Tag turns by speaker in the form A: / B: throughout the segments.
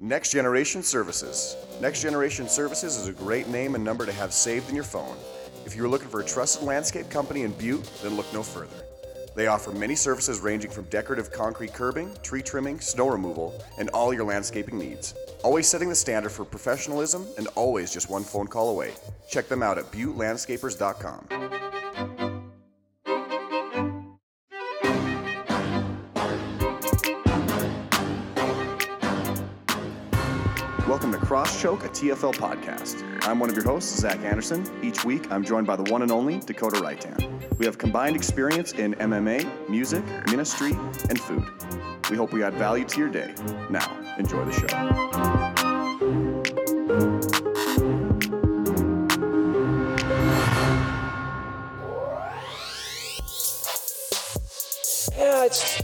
A: Next Generation Services. Next Generation Services is a great name and number to have saved in your phone. If you're looking for a trusted landscape company in Butte, then look no further. They offer many services ranging from decorative concrete curbing, tree trimming, snow removal, and all your landscaping needs. Always setting the standard for professionalism and always just one phone call away. Check them out at buttelandscapers.com. Choke, a TFL podcast. I'm one of your hosts, Zach Anderson. Each week, I'm joined by the one and only Dakota Wrightan. We have combined experience in MMA, music, ministry, and food. We hope we add value to your day. Now, enjoy the show.
B: Yeah, it's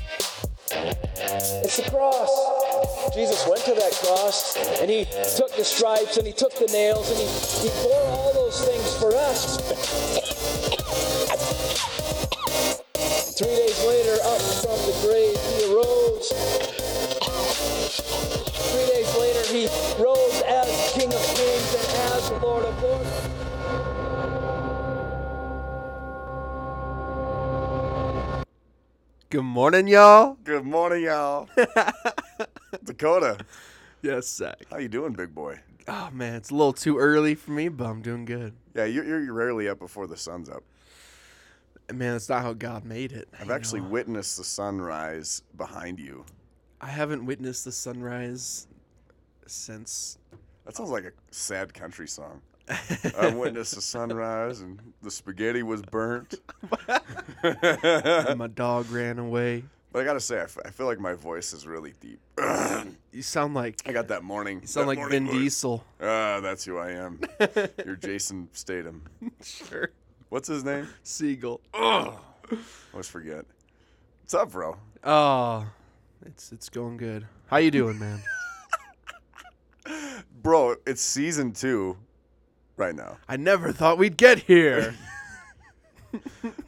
B: Jesus went to that cross and he took the stripes and he took the nails and he, he bore all those things for us. Three days later, up from the grave, he arose. Three days later, he rose as King of Kings and as the Lord of Lords.
C: Good morning, y'all.
A: Good morning, y'all. Dakota,
C: Yes, Zach.
A: how you doing, big boy?
C: Oh man, it's a little too early for me, but I'm doing good.
A: Yeah, you're, you're rarely up before the sun's up.
C: Man, that's not how God made it.
A: I've
C: you
A: actually
C: know.
A: witnessed the sunrise behind you.
C: I haven't witnessed the sunrise since.
A: That sounds like a sad country song. I witnessed the sunrise and the spaghetti was burnt.
C: and my dog ran away.
A: But I gotta say, I, f- I feel like my voice is really deep.
C: You sound like
A: I got that morning.
C: you sound
A: that
C: like
A: morning
C: Vin
A: voice.
C: Diesel.
A: Ah, that's who I am. You're Jason Statham.
C: Sure.
A: What's his name?
C: Seagal.
A: Oh, always forget. What's up, bro?
C: Oh, it's it's going good. How you doing, man?
A: Bro, it's season two right now.
C: I never thought we'd get here.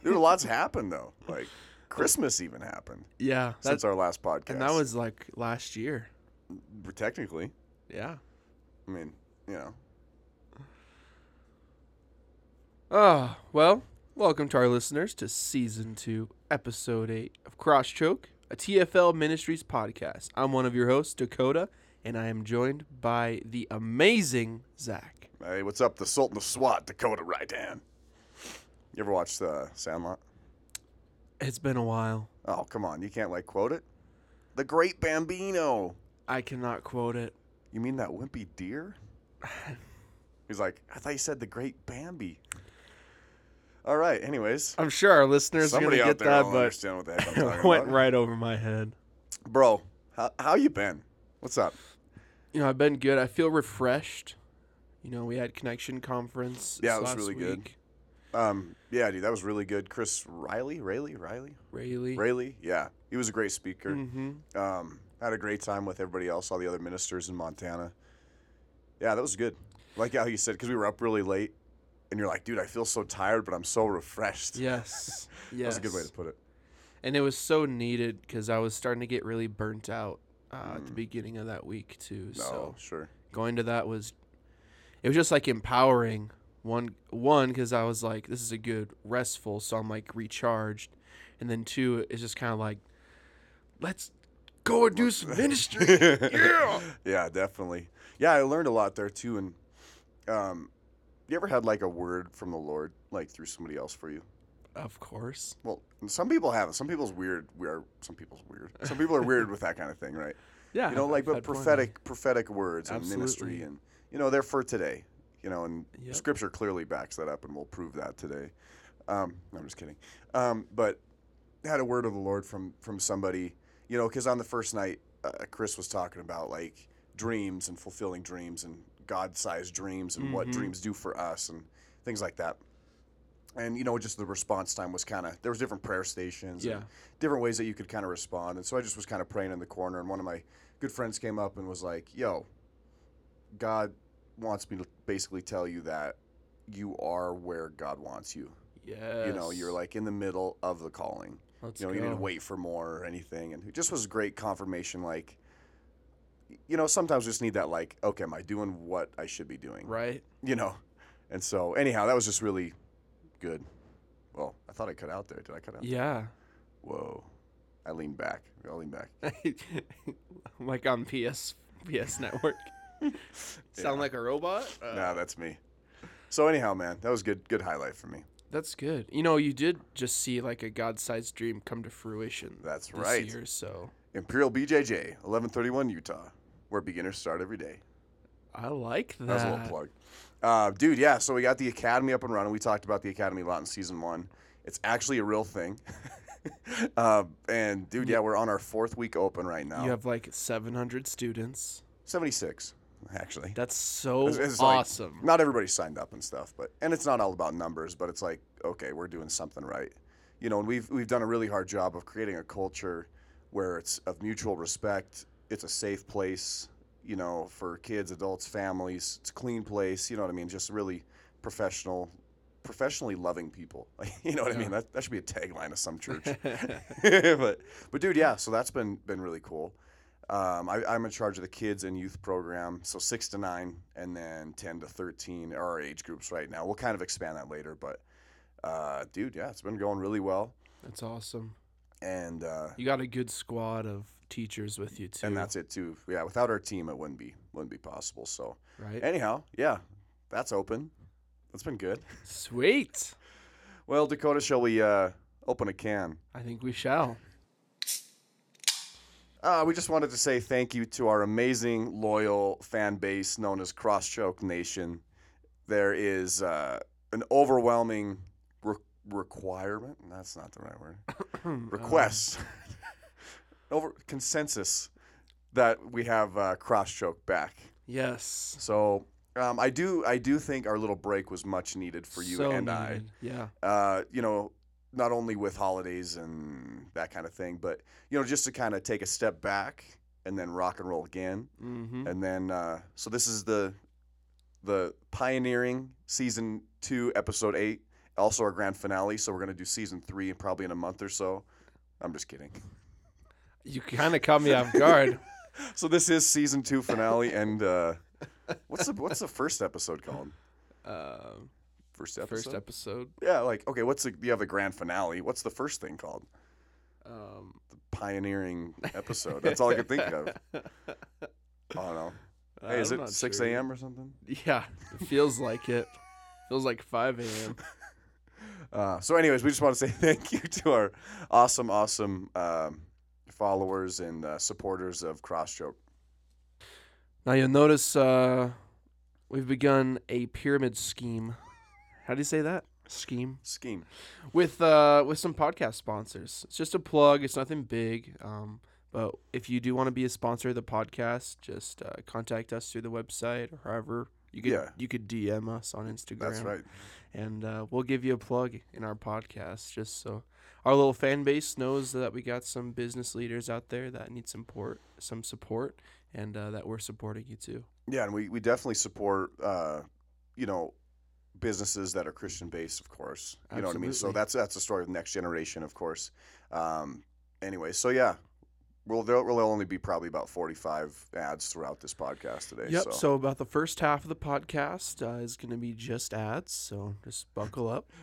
A: Dude, lots happened though. Like Christmas even happened
C: yeah,
A: since
C: that,
A: our last podcast.
C: and that was like last year.
A: technically.
C: Yeah.
A: I mean, you know.
C: Ah, well, welcome to our listeners to season two, episode eight of Cross Choke, a TFL Ministries podcast. I'm one of your hosts, Dakota, and I am joined by the amazing Zach.
A: Hey, what's up? The Sultan of SWAT, Dakota Raitan. You ever watched uh, Sandlot?
C: It's been a while.
A: Oh, come on. You can't, like, quote it? The Great Bambino.
C: I cannot quote it.
A: You mean that wimpy deer? He's like, I thought you said the Great Bambi. All right, anyways.
C: I'm sure our listeners
A: Somebody
C: are gonna
A: there
C: get that,
A: will
C: but
A: understand what the heck I'm talking
C: went
A: about.
C: right over my head.
A: Bro, how, how you been? What's up?
C: You know, I've been good. I feel refreshed. You know, we had Connection Conference.
A: Yeah,
C: this
A: it was
C: last
A: really good.
C: week.
A: Um, yeah, dude, that was really good. Chris Riley, Rayleigh, Riley,
C: Rayleigh.
A: Rayleigh. Yeah, he was a great speaker.
C: Mm-hmm.
A: Um, had a great time with everybody else, all the other ministers in Montana. Yeah, that was good. Like how you said, because we were up really late, and you're like, dude, I feel so tired, but I'm so refreshed.
C: Yes. yes.
A: That was a good way to put it.
C: and it was so needed because I was starting to get really burnt out uh, at the
A: Mm.
C: beginning of that week too.
A: No,
C: So
A: sure.
C: going to that was, it was just like empowering. One, one because I was like, this is a good restful, so I'm like recharged, and then two, it's just kind of like, let's go and do some ministry. yeah.
A: yeah, definitely. Yeah, I learned a lot there too. And um, you ever had like a word from the Lord, like through somebody else for you?
C: Of course.
A: Well, some people have it. Some people's weird. We are. Some people's weird. Some people are weird with that kind of thing, right?
C: Yeah.
A: You know, like but prophetic, prophetic words and ministry, and you know, they're for today. You know, and
C: Yep.
A: Scripture clearly backs that up, and we'll prove that today. Um, no, I'm just kidding. Um, but had a word of the Lord from from somebody. You know, because on the first night, uh, Chris was talking about like dreams and fulfilling dreams and God-sized dreams and what
C: Mhm.
A: dreams do for us and things like that. And you know, just the response time was kind of there was different prayer stations, and
C: Yeah.
A: different ways that you could kind of respond. And so I just was kind of praying in the corner, and one of my good friends came up and was like, "Yo, God wants me to basically tell you that you are where God wants you.
C: Yeah.
A: You know, you're like in the middle of the calling.
C: Let's
A: you know,
C: go.
A: you didn't wait for more or anything. And it just was great confirmation. Like, you know, sometimes we just need that like, okay, am I doing what I should be doing?
C: Right.
A: You know. And so anyhow, that was just really good. Well, I thought I cut out there. Did I cut out?
C: Yeah.
A: Whoa. I leaned back. I leaned back.
C: like on PS PS Network. Sound like a robot? Uh,
A: nah, that's me. So anyhow, man, that was good. Good highlight for me.
C: That's good. You know, you did just see like a God-sized dream come to fruition.
A: That's
C: this
A: right.
C: Year, so
A: Imperial BJJ, 1131 Utah, where beginners start every day.
C: I like that.
A: That was a little plug. Uh, dude, yeah, so we got the Academy up and running. We talked about the Academy a lot in season one. It's actually a real thing. uh, and, dude, yeah, we're on our fourth week open right now.
C: You have like 700 students.
A: 76, actually.
C: That's so
A: It's- it's like-
C: awesome.
A: not everybody signed up and stuff, but and it's not all about numbers, but it's like, okay, we're doing something right. You know, and we've we've done a really hard job of creating a culture where it's of mutual respect. It's a safe place, you know, for kids, adults, families. It's a clean place, you know what I mean? Just really professional professionally loving people. you know what I mean? That, that should be a tagline of some church. but but dude, yeah, so that's been been really cool. Um, I, I'm in charge of the kids and youth program, so six to nine, and then ten to thirteen are our age groups right now. We'll kind of expand that later, but uh, dude, yeah, it's been going really well,
C: That's awesome.
A: and uh,
C: You got a good squad of teachers with you too.
A: and that's it too. Yeah, without our team, it wouldn't be wouldn't be possible. So
C: right.
A: anyhow, yeah, that's open. That's been good.
C: Sweet.
A: Well, Dakota, shall we uh, open a can?
C: I think we shall.
A: Uh, we just wanted to say thank you to our amazing, loyal fan base known as Crosschoke Nation. There is uh, an overwhelming re- requirement. That's not the right word. Request. Over consensus that we have uh, Crosschoke back.
C: Yes.
A: So um, I do, I do think our little break was much needed for you
C: So
A: and I
C: needed. Yeah.
A: uh, you know, not only with holidays and that kind of thing, but you know, just to kind of take a step back and then rock and roll again,
C: Mm-hmm.
A: and then uh, so this is the the pioneering season two, episode eight, also our grand finale. So we're gonna do season three probably in a month or so. I'm just kidding.
C: You kind of caught me off guard.
A: So this is season two finale, and uh, what's the what's the first episode called?
C: Um,
A: First episode.
C: first episode.
A: Yeah, like okay, what's the you have a grand finale? What's the first thing called?
C: Um, the
A: pioneering episode. That's all I could think of. I don't know. Hey, is
C: I'm
A: it 6
C: sure.
A: a.m. or something?
C: Yeah, it feels like it. Feels like 5 a.m.
A: Uh, so, anyways, we just want to say thank you to our awesome, awesome um, followers and uh, supporters of Crosschoke.
C: Now you'll notice uh, we've begun a pyramid scheme. How do you say that? Scheme
A: Scheme.
C: with uh, with some podcast sponsors. It's just a plug. It's nothing big. Um, but if you do want to be a sponsor of the podcast, just uh, contact us through the website or however you could
A: Yeah.
C: you could DM us on Instagram.
A: That's right.
C: and uh, we'll give you a plug in our podcast just so our little fan base knows that we got some business leaders out there that need some support, some support, and uh, that we're supporting you too.
A: Yeah, and we, we definitely support, uh, you know, businesses that are Christian based, of course. You know what I mean? So that's that's the story of the next generation, of course. Um, anyway, so yeah, well, there will only be probably about 45 ads throughout this podcast today.
C: Yep.
A: So.
C: So. about the first half of the podcast uh, is going to be just ads. So just buckle up.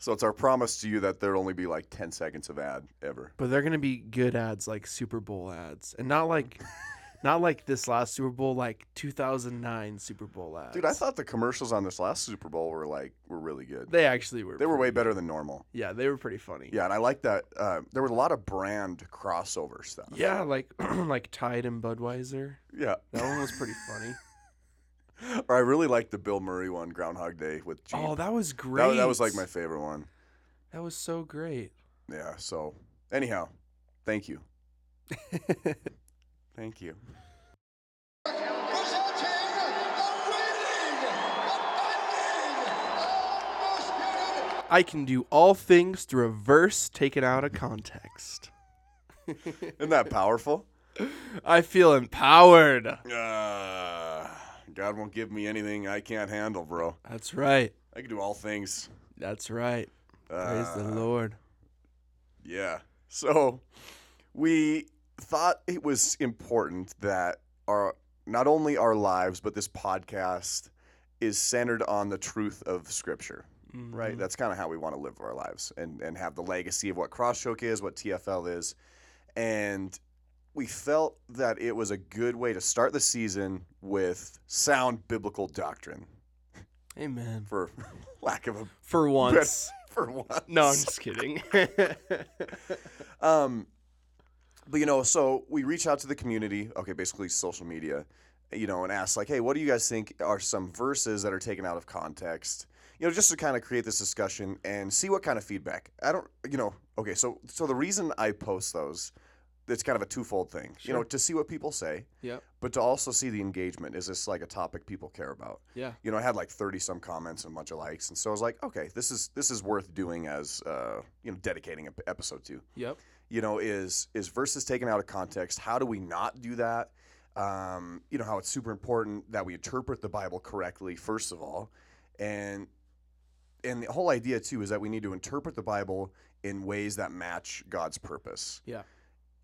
A: So it's our promise to you that there'll only be like 10 seconds of ad ever.
C: But they're going to be good ads, like Super Bowl ads, and not like, not like this last Super Bowl, like 2009 Super Bowl ads.
A: Dude, I thought the commercials on this last Super Bowl were like were really good.
C: they actually were.
A: They were way better than normal.
C: Yeah, they were pretty funny.
A: Yeah, and I like that. Uh, there was a lot of brand crossover stuff.
C: Yeah, like like Tide and Budweiser.
A: Yeah.
C: That one was pretty funny.
A: Or I really liked the Bill Murray one, Groundhog Day with Jeep.
C: Oh, that was great.
A: that, that was like my favorite one.
C: That was so great.
A: Yeah. So anyhow, thank you. Thank you.
D: Presenting the winning, defending, undisputed
C: I can do all things through a verse taken out of context.
A: Isn't that powerful?
C: I feel empowered.
A: Uh, God won't give me anything I can't handle, bro.
C: That's right.
A: I can do all things.
C: That's right. Praise the
A: Uh,
C: Lord.
A: Yeah. So we thought it was important that our not only our lives, but this podcast is centered on the truth of Scripture. Right,
C: Mm-hmm.
A: that's kind of how we want to live our lives, and and have the legacy of what Crosschoke is, what TFL is, and we felt that it was a good way to start the season with sound biblical doctrine,
C: Amen.
A: for lack of a
C: For once.
A: for once.
C: no, I'm just kidding.
A: Um, but you know, so we reach out to the community, okay, basically social media, you know, and ask like, hey, what do you guys think are some verses that are taken out of context? You know, just to kind of create this discussion and see what kind of feedback. I don't, you know, okay, so so the reason I post those, it's kind of a twofold thing. You know, to see what people say,
C: yep.
A: but to also see the engagement. Is this like a topic people care about?
C: Yeah.
A: you know, I had like thirty some comments and a bunch of likes, and so I was like, okay, this is this is worth doing as uh, you know, dedicating an episode to
C: Yep.
A: You know, is is verses taken out of context. How do we not do that? Um, you know, how it's super important that we interpret the Bible correctly, first of all, and and the whole idea too is that we need to interpret the Bible in ways that match God's purpose.
C: Yeah.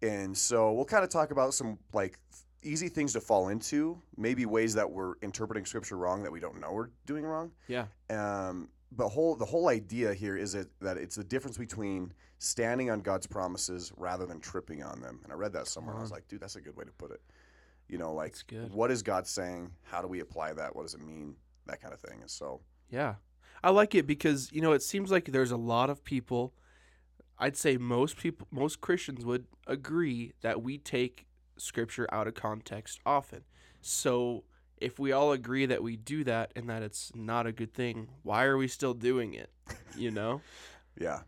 A: And so we'll kind of talk about some like easy things to fall into, maybe ways that we're interpreting Scripture wrong that we don't know we're doing wrong.
C: Yeah.
A: Um, but whole the whole idea here is that, that it's the difference between standing on God's promises rather than tripping on them. And I read that somewhere. and I was
C: uh-huh.
A: like, dude, that's a good way to put it. You know, like what is God saying? How do we apply that? What does it mean? That kind of thing. And so,
C: Yeah. I like it because, you know, it seems like there's a lot of people I'd say most people most Christians would agree that we take scripture out of context often. So if we all agree that we do that and that it's not a good thing, why are we still doing it? You know?
A: yeah,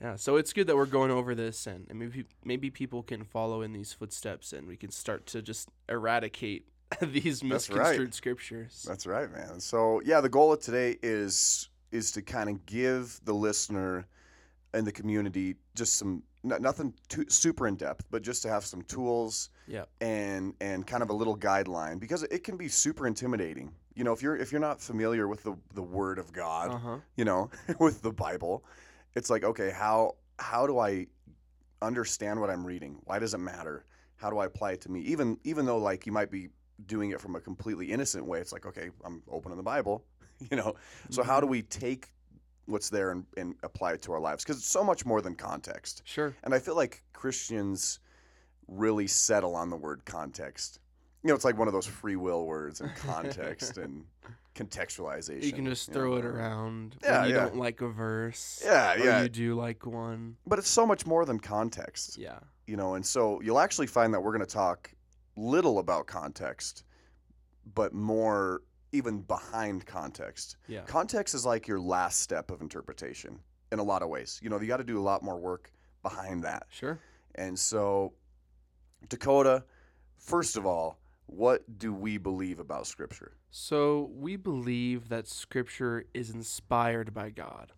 C: Yeah, so it's good that we're going over this, and, and maybe maybe people can follow in these footsteps, and we can start to just eradicate these
A: That's right.
C: misconstrued scriptures.
A: that's right, man. So yeah, the goal of today is is to kind of give the listener and the community just some n- nothing too super in depth, but just to have some tools
C: Yeah,
A: and and kind of a little guideline because it can be super intimidating. You know, if you're if you're not familiar with the the Word of God,
C: uh huh,
A: you know, with the Bible, it's like okay, how how do I understand what I'm reading? Why does it matter? How do I apply it to me? Even even though like you might be doing it from a completely innocent way, it's like okay, I'm opening the Bible, you know. So how do mm-hmm. we take what's there and, and apply it to our lives? Because it's so much more than context.
C: sure,
A: And I feel like Christians really settle on the word context. You know, it's like one of those free will words and context and contextualization.
C: you can just
A: you
C: throw
A: know.
C: it around
A: Yeah,
C: when you
A: yeah.
C: don't like a verse.
A: Yeah, yeah.
C: you do like one.
A: But it's so much more than context,
C: Yeah,
A: you know, and so you'll actually find that we're going to talk little about context, but more even behind context.
C: yeah,
A: Context is like your last step of interpretation in a lot of ways. You know, you got to do a lot more work behind that.
C: sure.
A: And so, Dakota, first of all, what do we believe about Scripture?
C: So we believe that Scripture is inspired by God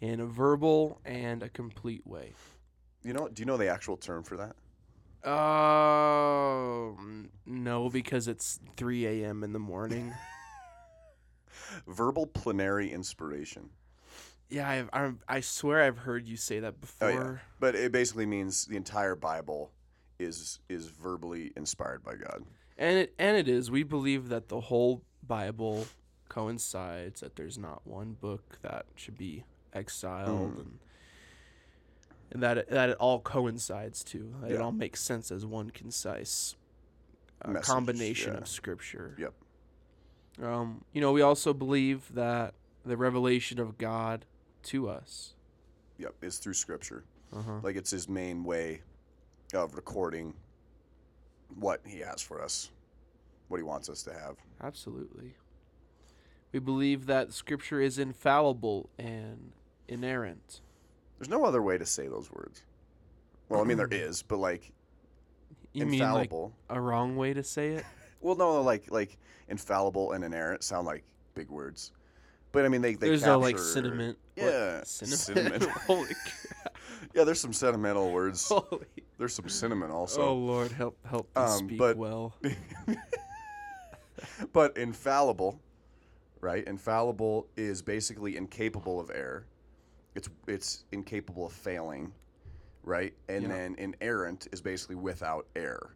C: in a verbal and a complete way.
A: You know, do you know the actual term for that?
C: Oh no, because it's 3 a.m. in the morning.
A: Verbal plenary inspiration.
C: yeah, I've, I've, I swear I've heard you say that
A: Oh,
C: before.
A: yeah. But it basically means the entire Bible is is verbally inspired by God.
C: And it and it is. We believe that the whole Bible coincides. That there's not one book that should be exiled,
A: Mm.
C: and and that it, that it all coincides too. That It all makes sense as one concise uh,
A: Message,
C: combination
A: yeah.
C: of scripture.
A: Yep.
C: Um, you know, we also believe that the revelation of God to us.
A: Yep, is through Scripture.
C: Uh-huh.
A: Like it's his main way of recording what he has for us, what he wants us to have.
C: Absolutely. We believe that scripture is infallible and inerrant.
A: There's no other way to say those words. Well, I mean there is, but like
C: You
A: infallible.
C: mean like a wrong way to say it?
A: Well, no, like like infallible and inerrant sound like big words, but I mean they they
C: There's
A: capture.
C: no like sentiment. what?
A: Yeah,
C: Cinnamon.
A: cinnamon.
C: Holy crap.
A: Yeah, there's some sentimental words.
C: Holy.
A: There's some cinnamon also.
C: oh Lord, help help me
A: Um,
C: speak
A: but-
C: well.
A: but infallible, right? Infallible is basically incapable of error. It's it's incapable of failing, right? And
C: Yeah.
A: then inerrant is basically without error.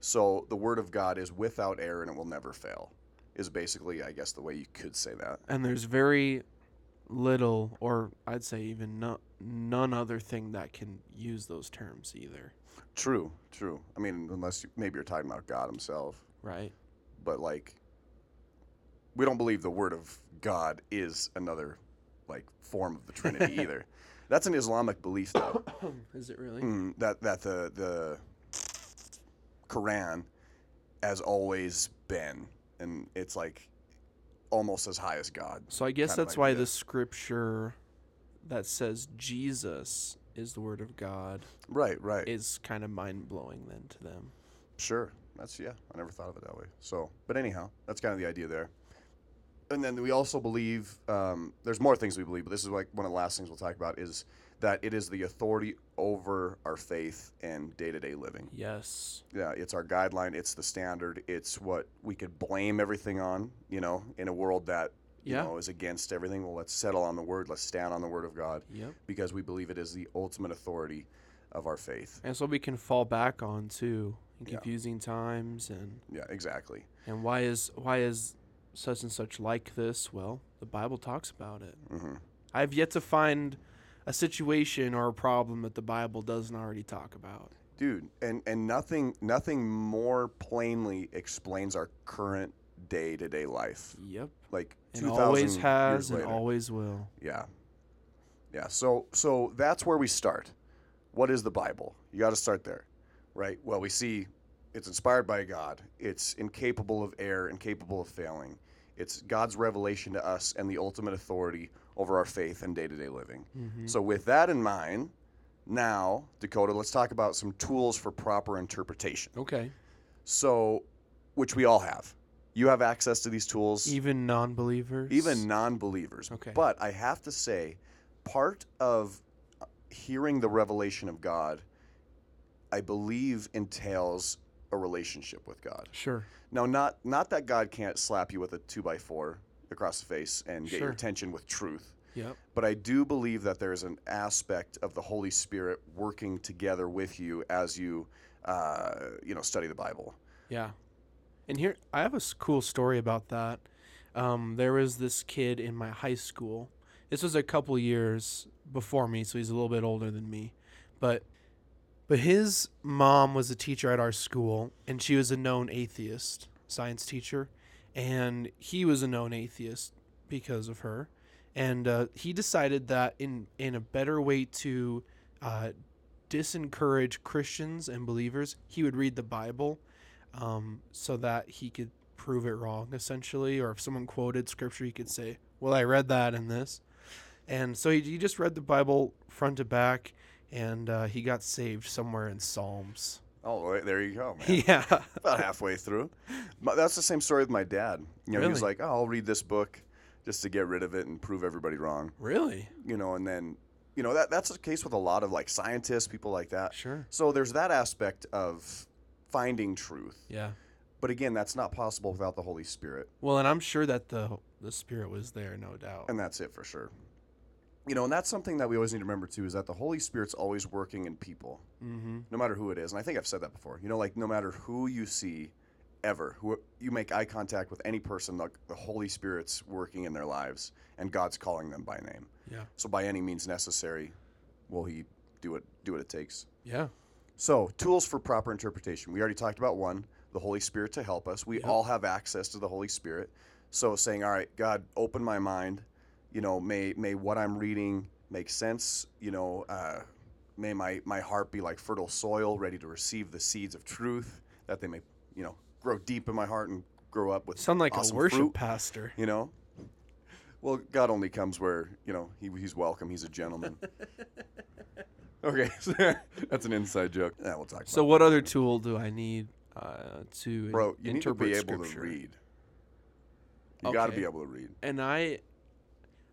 A: So the word of God is without error and it will never fail. Is basically, I guess, the way you could say that.
C: And there's very little, or I'd say even no, none other thing that can use those terms either,
A: True, true. I mean, unless you, maybe you're talking about God Himself,
C: right?
A: but like, we don't believe the word of God is another like form of the Trinity either. That's an Islamic belief, though.
C: Is it really?
A: Mm, that that the the Quran has always been, and it's like almost as high as God.
C: So I guess that's why the scripture that says Jesus is the word of God
A: Right, right.
C: is kind of mind blowing then to them.
A: Sure. That's yeah. I never thought of it that way. So, but anyhow, that's kind of the idea there. And then we also believe um, there's more things we believe, but this is like one of the last things we'll talk about is that it is the authority over our faith and day-to-day living.
C: Yes.
A: Yeah, it's our guideline. It's the standard. It's what we could blame everything on. You know, in a world that you
C: Yeah.
A: know is against everything. Well, let's settle on the word. Let's stand on the word of God
C: Yep.
A: because we believe it is the ultimate authority of our faith.
C: And so we can fall back on too in
A: Yeah.
C: confusing times and
A: Yeah, exactly.
C: and why is why is such and such like this? Well, the Bible talks about it.
A: hmm
C: I've yet to find a situation or a problem that the Bible doesn't already talk about.
A: dude and and nothing nothing more plainly explains our current day-to-day life.
C: Yep.
A: like
C: And
A: 2000
C: always has and always will.
A: yeah. Yeah so so that's where we start. What is the bible? You got to start there right? Well we see it's inspired by god. It's incapable of error incapable of failing. It's god's revelation to us and the ultimate authority over our faith and day-to-day living. Mm-hmm. So with that in mind now dakota let's talk about some tools for proper interpretation.
C: Okay.
A: so, which we all have. You have access to these tools,
C: Even non-believers.
A: even non believers.
C: Okay.
A: But I have to say, part of uh, hearing the revelation of God, I believe, entails a relationship with God.
C: Sure.
A: Now, not not that God can't slap you with a two by four across the face and get your
C: Sure.
A: attention with truth.
C: Yep.
A: But I do believe that there's an aspect of the Holy Spirit working together with you as you, uh, you know, study the Bible.
C: Yeah. And here, I have a cool story about that. Um, there was this kid in my high school. This was a couple years before me, so he's a little bit older than me. But, but his mom was a teacher at our school, and she was a known atheist, science teacher, and he was a known atheist because of her. And uh, he decided that in in a better way to uh, disencourage Christians and believers, he would read the Bible um, so that he could prove it wrong, essentially. Or if someone quoted scripture, he could say, Well, I read that in this. And so he, he just read the Bible front to back, and uh, he got saved somewhere in Psalms.
A: Oh, right, there you go, man.
C: Yeah.
A: About halfway through. That's the same story with my dad. You know, he was like, "Oh, I'll read this book just to get rid of it and prove everybody wrong."
C: really?
A: You know, and then, you know, that that's the case with a lot of like scientists, people like that.
C: Sure.
A: So there's that aspect of finding truth.
C: Yeah.
A: But again, that's not possible without the Holy Spirit.
C: Well, and I'm sure that the the Spirit was there, no doubt.
A: And that's it for sure. You know, and that's something that we always need to remember too is that the Holy Spirit's always working in people,
C: mm-hmm.
A: no matter who it is. And I think I've said that before. You know, like no matter who you see, ever, who you make eye contact with any person, the, the Holy Spirit's working in their lives, and God's calling them by name.
C: Yeah.
A: So by any means necessary, will He do it do what it takes.
C: Yeah.
A: So, tools for proper interpretation. We already talked about one, the Holy Spirit to help us. We all have access to the Holy Spirit. So, saying, "All right, God, open my mind. You know, may may what I'm reading make sense. You know, uh, may my my heart be like fertile soil, ready to receive the seeds of truth, that they may, you know, grow deep in my heart and grow up with
C: Sound like
A: awesome
C: a worship
A: fruit,
C: pastor.
A: You know." Well, God only comes where you know he, He's welcome. He's a gentleman. okay, that's an inside joke. Yeah, we'll talk. About.
C: So,
A: about
C: what
A: that
C: other tool do I need uh, to
A: Bro, you need to
C: interpret
A: be able
C: scripture?
A: to read. You got to
C: Okay.
A: be able to read.
C: And I,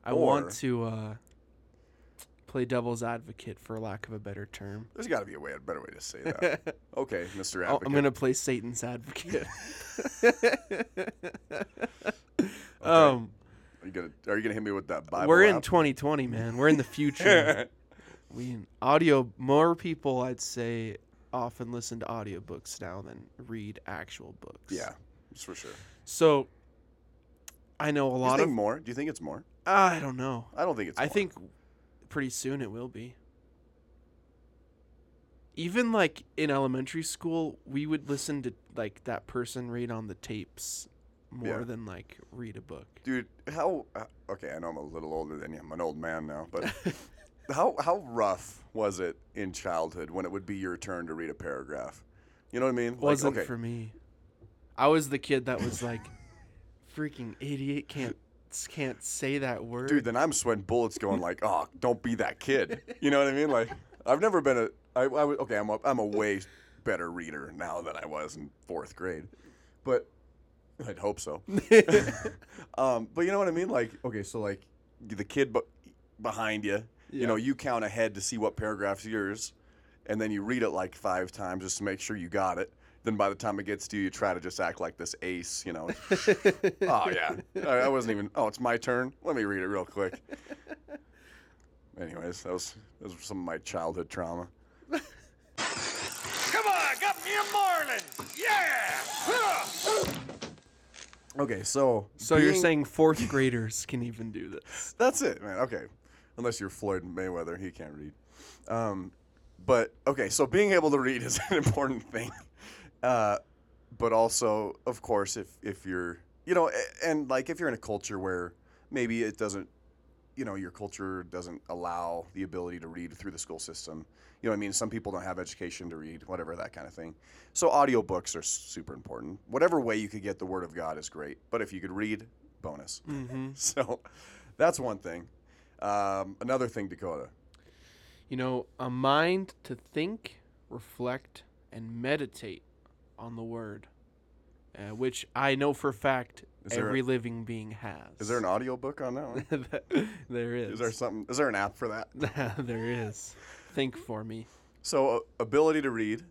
C: I
A: Or-
C: want to uh, play devil's advocate, for lack of a better term.
A: There's got to be a way, a better way to say that. okay, Mr.
C: I'll-
A: Advocate.
C: I'm gonna play Satan's advocate. Um,
A: Are you gonna Are you gonna hit me with that Bible?
C: we're in
A: app?
C: 2020, man. We're in the future. We audio more people, I'd say, often listen to audiobooks now than read actual books.
A: Yeah, that's for sure.
C: So I know a
A: Do you
C: lot
A: think
C: of
A: more? Do you think it's more?
C: I don't know.
A: I don't think it's.
C: I
A: more.
C: think pretty soon it will be. Even like in elementary school, we would listen to like that person read on the tapes more
A: Yeah.
C: than like read a book.
A: dude, how? uh, Okay, I know I'm a little older than you. I'm an old man now, but how how rough was it in childhood when it would be your turn to read a paragraph? You know what I mean?
C: Wasn't
A: okay,
C: for me. I was the kid that was like, freaking idiot can't can't say that word.
A: dude. Then I'm sweating bullets, going like, "Oh, don't be that kid." You know what I mean? Like, I've never been a. I, I okay. I'm a, I'm a way better reader now than I was in fourth grade, but I'd hope so. um, but you know what I mean? Like, okay, so like the kid bu- behind you, you know, you count ahead to see what paragraph's yours, and then you read it like five times just to make sure you got it. Then by the time it gets to you, you try to just act like this ace, you know. oh yeah, I, I wasn't even. Oh, it's my turn. Let me read it real quick. Anyways, that was that was some of my childhood trauma.
D: Come on, got me a morning. Yeah.
A: Okay, so
C: so you're saying fourth graders can even do this?
A: That's it, man. Okay. Unless you're Floyd Mayweather, he can't read. Um, but okay, so being able to read is an important thing. Uh, but also, of course, if if you're, you know, and like if you're in a culture where maybe it doesn't, you know, your culture doesn't allow the ability to read through the school system. You know what I mean? Some people don't have education to read, whatever that kind of thing. So audiobooks are super important. Whatever way you could get the word of God is great. But if you could read, bonus.
C: Mm-hmm.
A: So that's one thing. Um, another thing, Dakota.
C: You know, a mind to think, reflect, and meditate on the word, uh, which I know for a fact
A: Is there a-
C: every living being has.
A: Is there an audiobook on that one?
C: there is.
A: Is there something? Is there an app for that?
C: there is. Think for me.
A: So, uh, ability to read,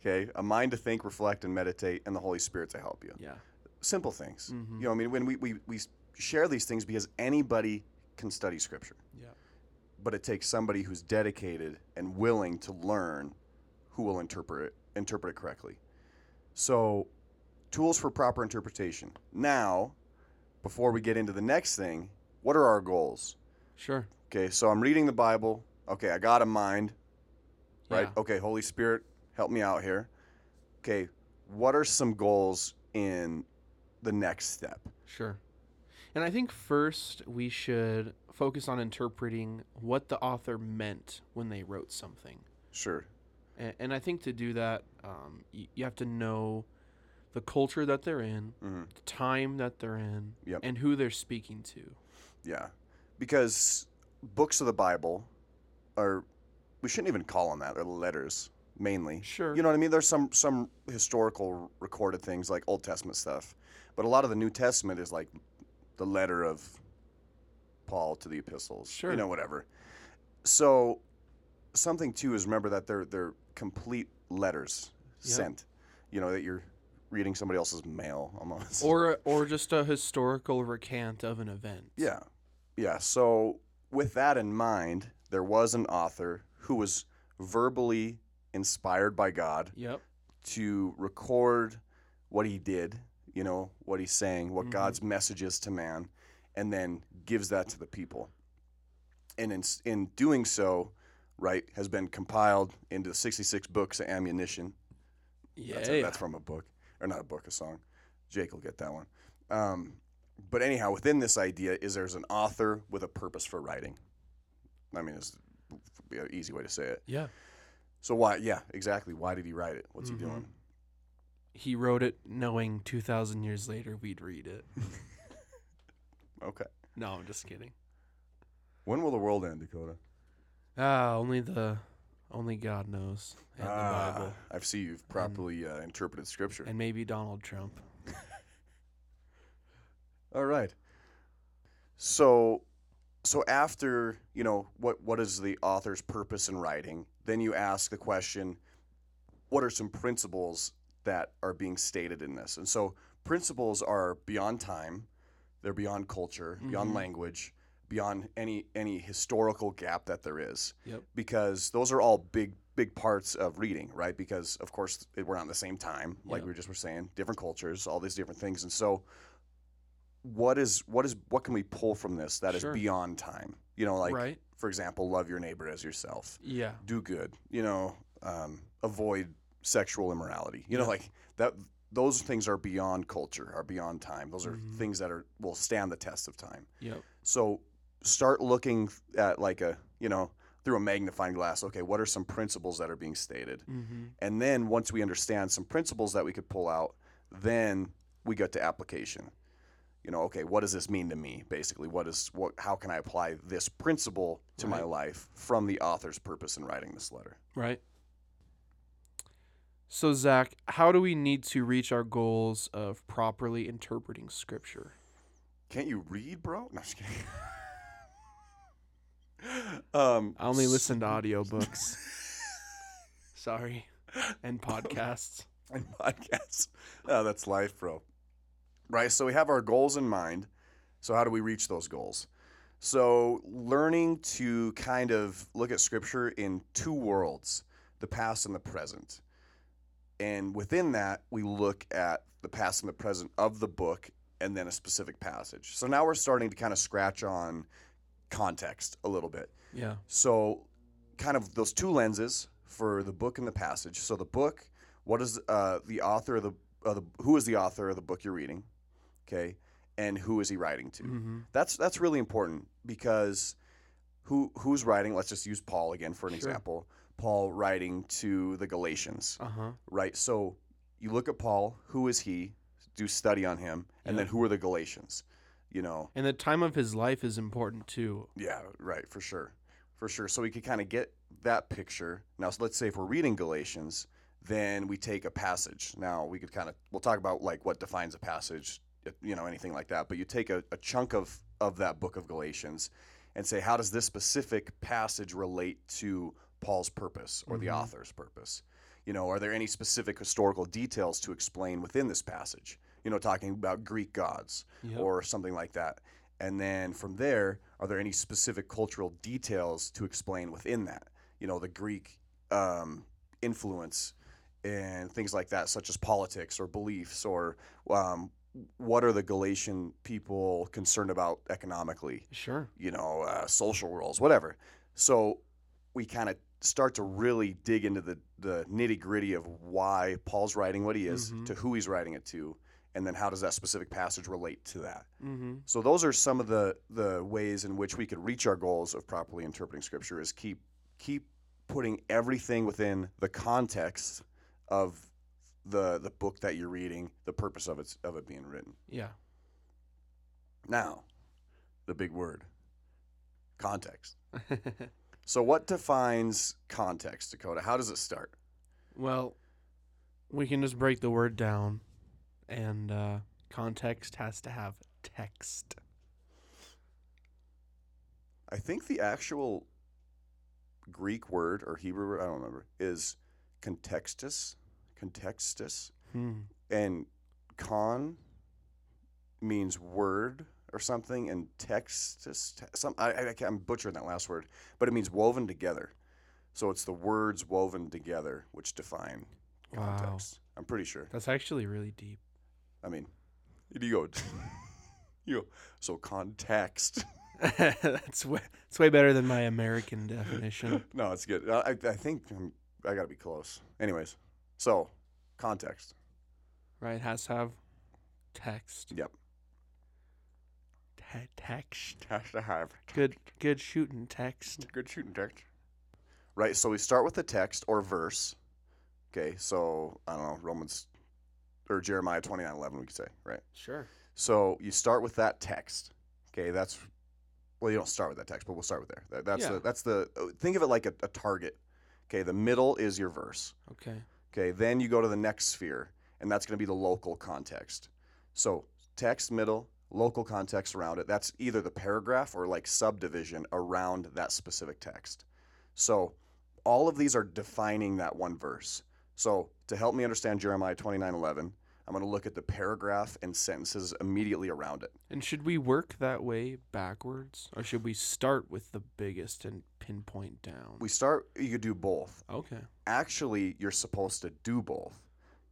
A: okay, a mind to think, reflect, and meditate, and the Holy Spirit to help you.
C: Yeah.
A: Simple things.
C: Mhm.
A: You know, I mean, when we, we, we share these things because anybody can study Scripture,
C: Yeah.
A: but it takes somebody who's dedicated and willing to learn who will interpret it, interpret it correctly. So, tools for proper interpretation. Now, before we get into the next thing, what are our goals?
C: Sure.
A: Okay, so I'm reading the Bible. Okay, I got a mind, right?
C: Yeah.
A: Okay, Holy Spirit, help me out here. Okay, what are some goals in the next step?
C: Sure. And I think first we should focus on interpreting what the author meant when they wrote something.
A: Sure.
C: And, and I think to do that, um, y- you have to know the culture that they're in,
A: Mhm.
C: the time that they're in,
A: Yep.
C: and who they're speaking to.
A: Yeah. Because books of the Bible are we shouldn't even call them that. They're letters mainly.
C: Sure.
A: You know what I mean? There's some some historical recorded things like Old Testament stuff, but a lot of the New Testament is like the letter of Paul to the epistles.
C: Sure.
A: You know, whatever. So something too is remember that they're they're complete letters
C: Yep.
A: sent. You know that you're reading somebody else's mail almost.
C: Or, or just a historical recant of an event.
A: Yeah. Yeah. So, with that in mind, there was an author who was verbally inspired by God
C: Yep.
A: to record what he did, you know, what he's saying, what
C: Mhm.
A: God's message is to man, and then gives that to the people. And in, in doing so, right, has been compiled into 66 books of ammunition.
C: Yeah.
A: That's, a- that's from a book, or not a book, a song. Jake will get that one. Um, but anyhow, within this idea is there's an author with a purpose for writing. I mean, it's an easy way to say it.
C: yeah.
A: So why? Yeah, exactly. Why did he write it? What's
C: Mhm.
A: he doing?
C: He wrote it knowing 2,000 years later we'd read it.
A: Okay.
C: no, I'm just kidding.
A: When will the world end, Dakota?
C: Ah, only the, only God knows. And the
A: Ah,
C: Bible.
A: I see you've properly uh, interpreted Scripture.
C: And maybe Donald Trump.
A: All right. So, so after you know what what is the author's purpose in writing, then you ask the question, what are some principles that are being stated in this? And so principles are beyond time, they're beyond culture, beyond
C: Mhm.
A: language, beyond any any historical gap that there is.
C: Yep.
A: Because those are all big big parts of reading, right? Because of course it, we're not in the same time, like
C: Yeah.
A: we just were saying, different cultures, all these different things, and so what is what is what can we pull from this that is
C: Sure.
A: beyond time? You know, like
C: right?
A: for example, love your neighbor as yourself,
C: Yeah.
A: do good, you know, um, avoid sexual immorality, you know,
C: Yeah.
A: like that. Those things are beyond culture, are beyond time. Those are
C: Mhm.
A: things that are will stand the test of time.
C: Yep.
A: So start looking at like a, you know, through a magnifying glass. Okay, what are some principles that are being stated?
C: Mm-hmm.
A: And then once we understand some principles that we could pull out, then we get to application. You know, okay, what does this mean to me? Basically, what is what? How can I apply this principle to my life from the author's purpose in writing this letter?
C: Right. So Zach, how do we need to reach our goals of properly interpreting Scripture?
A: Can't you read, bro? No, I'm just kidding. um,
C: I only listen to audiobooks. Sorry, and podcasts.
A: and podcasts. Oh, that's life, bro. Right. So we have our goals in mind. So how do we reach those goals? So learning to kind of look at scripture in two worlds, the past and the present. And within that, we look at the past and the present of the book and then a specific passage. So now we're starting to kind of scratch on context a little bit.
C: Yeah.
A: So, kind of those two lenses for the book and the passage. So, the book, what is uh, the author of the, uh, the who is the author of the book you're reading, okay, and who is he writing to?
C: Mm-hmm.
A: That's that's really important because who who's writing? Let's just use Paul again for an
C: Sure.
A: example. Paul writing to the Galatians,
C: Uh huh.
A: right? So you look at Paul. Who is he? Do study on him, and
C: Yeah.
A: then who are the Galatians? You know,
C: And the time of his life is important too.
A: Yeah, right, for sure. For sure. So we could kind of get that picture. Now, so let's say if we're reading Galatians, then we take a passage. Now, we could kind of, we'll talk about like what defines a passage, you know, anything like that. But you take a, a chunk of, of that book of Galatians and say, how does this specific passage relate to Paul's purpose or the
C: Mhm.
A: author's purpose? You know, are there any specific historical details to explain within this passage? You know, talking about Greek gods
C: Yep.
A: or something like that. And then from there, are there any specific cultural details to explain within that? You know, the Greek um, influence and things like that, such as politics or beliefs, or um, what are the Galatian people concerned about economically?
C: Sure.
A: You know, uh, social roles, whatever. So we kind of start to really dig into the, the nitty gritty of why Paul's writing what he is,
C: Mhm.
A: to who he's writing it to, and then how does that specific passage relate to that.
C: Mm-hmm.
A: So those are some of the the ways in which we could reach our goals of properly interpreting scripture is keep keep putting everything within the context of the the book that you're reading, the purpose of it of it being written.
C: Yeah.
A: Now, the big word, context. So what defines context, Dakota? How does it start?
C: well, we can just break the word down, and uh, context has to have text.
A: I think the actual Greek word or Hebrew word, I don't remember, is contextus. Contextus.
C: Hmm.
A: and con means word or something, and textus. te- Some I, I can't, I'm butchering that last word, but it means woven together. So it's the words woven together which define
C: Wow.
A: context. I'm pretty sure.
C: That's actually really deep.
A: I mean, you go, you go. So context.
C: that's way, it's way better than my American definition.
A: no, it's good. I, I think I'm, I got to be close. Anyways, so context.
C: Right? Has to have text.
A: Yep.
C: Te- text.
A: Has to have
C: Good. Good shooting text.
A: Good shooting text. Right, so we start with the text or verse. Okay, so I don't know, Romans or Jeremiah twenty nine eleven we could say, right?
C: Sure.
A: So you start with that text. Okay, that's well, you don't start with that text, but we'll start with there. That, that's
C: Yeah.
A: the that's the think of it like a, a target. Okay, the middle is your verse.
C: Okay.
A: Okay, then you go to the next sphere, and that's going to be the local context. So text, middle, local context around it. That's either the paragraph or like subdivision around that specific text. So all of these are defining that one verse. So to help me understand Jeremiah 29:11, I'm going to look at the paragraph and sentences immediately around it.
C: And should we work that way backwards, or should we start with the biggest and pinpoint down?
A: We start, you could do both.
C: okay.
A: Actually, you're supposed to do both.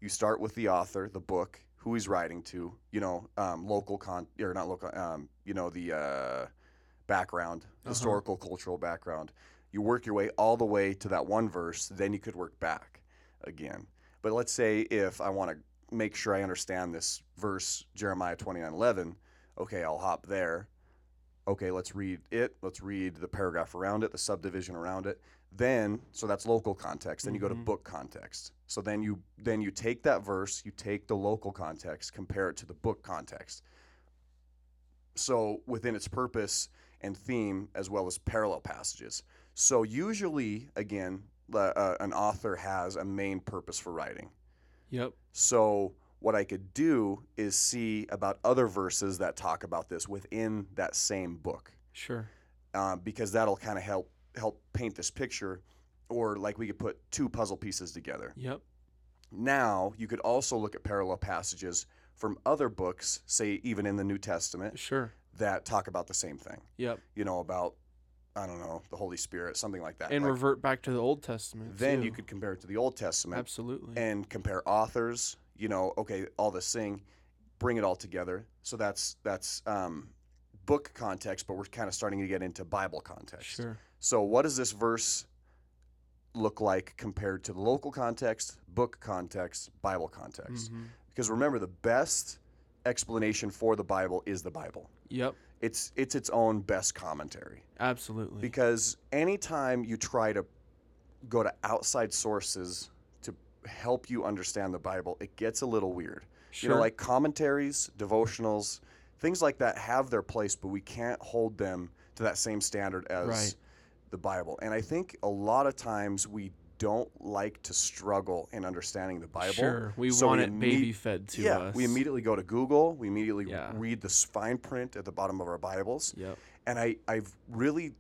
A: You start with the author, the book, who he's writing to, you know, um, local con, or not local, um, you know, the uh, background, historical, cultural background. You work your way all the way to that one verse, then you could work back again. But let's say if I want to make sure I understand this verse, Jeremiah 29 11, okay, I'll hop there. Okay, let's read it. Let's read the paragraph around it, the subdivision around it. Then, so that's local context. Then you go to book context. So then you then you take that verse, you take the local context, compare it to the book context. So within its purpose and theme, as well as parallel passages. So usually, again, the, uh, an author has a main purpose for writing.
C: Yep.
A: So what I could do is see about other verses that talk about this within that same book,
C: Sure.
A: uh, because that'll kind of help help paint this picture, or like we could put two puzzle pieces together.
C: Yep.
A: Now you could also look at parallel passages from other books, say even in the New Testament,
C: Sure.
A: that talk about the same thing.
C: Yep.
A: You know about I don't know the Holy Spirit, something like that.
C: And
A: Like,
C: revert back to the Old Testament.
A: then
C: too.
A: you could compare it to the Old Testament.
C: absolutely.
A: and compare authors. You know, okay, all this thing, bring it all together. So that's that's um, book context, but we're kind of starting to get into Bible context.
C: sure.
A: So what does this verse look like compared to the local context, book context, Bible context?
C: Mhm.
A: Because remember, the best explanation for the Bible is the Bible.
C: Yep.
A: It's it's its own best commentary.
C: Absolutely.
A: Because anytime you try to go to outside sources to help you understand the Bible, it gets a little weird. Sure. You know, like commentaries, devotionals, things like that have their place, but we can't hold them to that same standard as
C: Right.
A: the Bible. And I think a lot of times we don't like to struggle in understanding the Bible.
C: Sure. We
A: So
C: want it
A: imme-
C: baby fed to
A: yeah,
C: us.
A: we immediately go to Google. We immediately
C: Yeah.
A: read the fine print at the bottom of our Bibles
C: Yep.
A: and I, I've really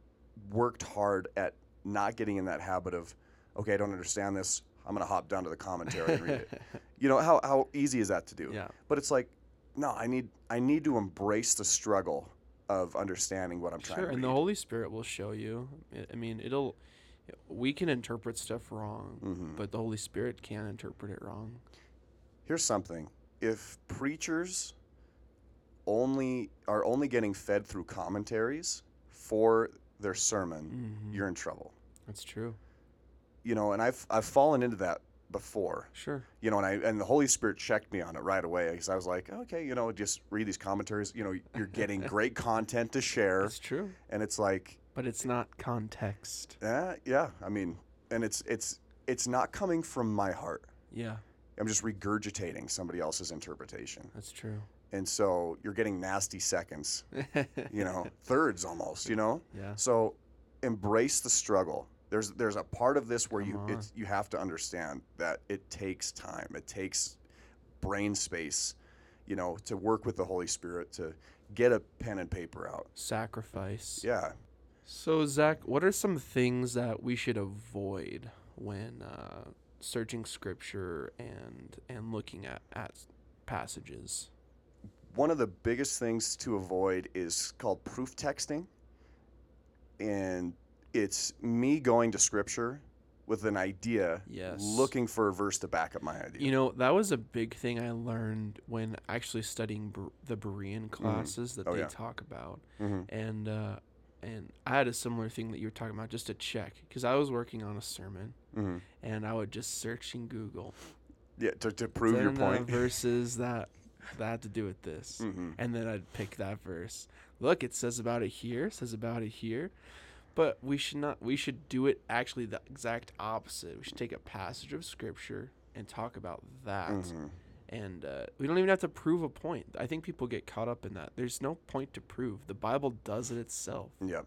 A: worked hard at not getting in that habit of, okay, I don't understand this. I'm gonna hop down to the commentary and read it. You know how how easy is that to do?
C: Yeah.
A: But it's like, no, I need I need to embrace the struggle of understanding what I'm trying to Sure.
C: And
A: read.
C: the Holy Spirit will show you. I mean, it'll. We can interpret stuff wrong,
A: Mm-hmm.
C: but the Holy Spirit can't interpret it wrong.
A: Here's something: if preachers only are only getting fed through commentaries for their sermon,
C: Mhm.
A: you're in trouble.
C: That's true.
A: You know, and I've I've fallen into that before.
C: Sure.
A: you know, and I and the Holy Spirit checked me on it right away because I was like, okay, you know, just read these commentaries. You know, you're getting great content to share,
C: That's true.
A: and it's like,
C: But it's not context.
A: eh, yeah, I mean, and it's it's it's not coming from my heart.
C: Yeah.
A: I'm just regurgitating somebody else's interpretation,
C: That's true.
A: and so you're getting nasty seconds, you know, thirds almost, you know.
C: Yeah.
A: So embrace the struggle. There's there's a part of this where you
C: Come
A: it's, you have to understand that it takes time. It takes brain space, you know, to work with the Holy Spirit to get a pen and paper out.
C: Sacrifice.
A: Yeah.
C: So Zach, what are some things that we should avoid when uh, searching Scripture and and looking at at passages?
A: One of the biggest things to avoid is called proof texting. And it's me going to scripture with an idea,
C: Yes.
A: looking for a verse to back up my idea.
C: You know, that was a big thing I learned when actually studying Ber- the Berean classes that
A: Oh,
C: they
A: yeah.
C: talk about,
A: Mhm.
C: and uh, and I had a similar thing that you were talking about just to check because I was working on a sermon
A: Mhm.
C: and I would just search in Google
A: Yeah, to, to prove your
C: then,
A: point.
C: verses that that had to do with this,
A: Mhm.
C: and then I'd pick that verse. Look, it says about it here, says about it here. But we should not. We should do it actually the exact opposite. We should take a passage of scripture and talk about that
A: Mhm.
C: And uh, we don't even have to prove a point. I think people get caught up in that. There's no point to prove. The Bible does it itself.
A: Yeah.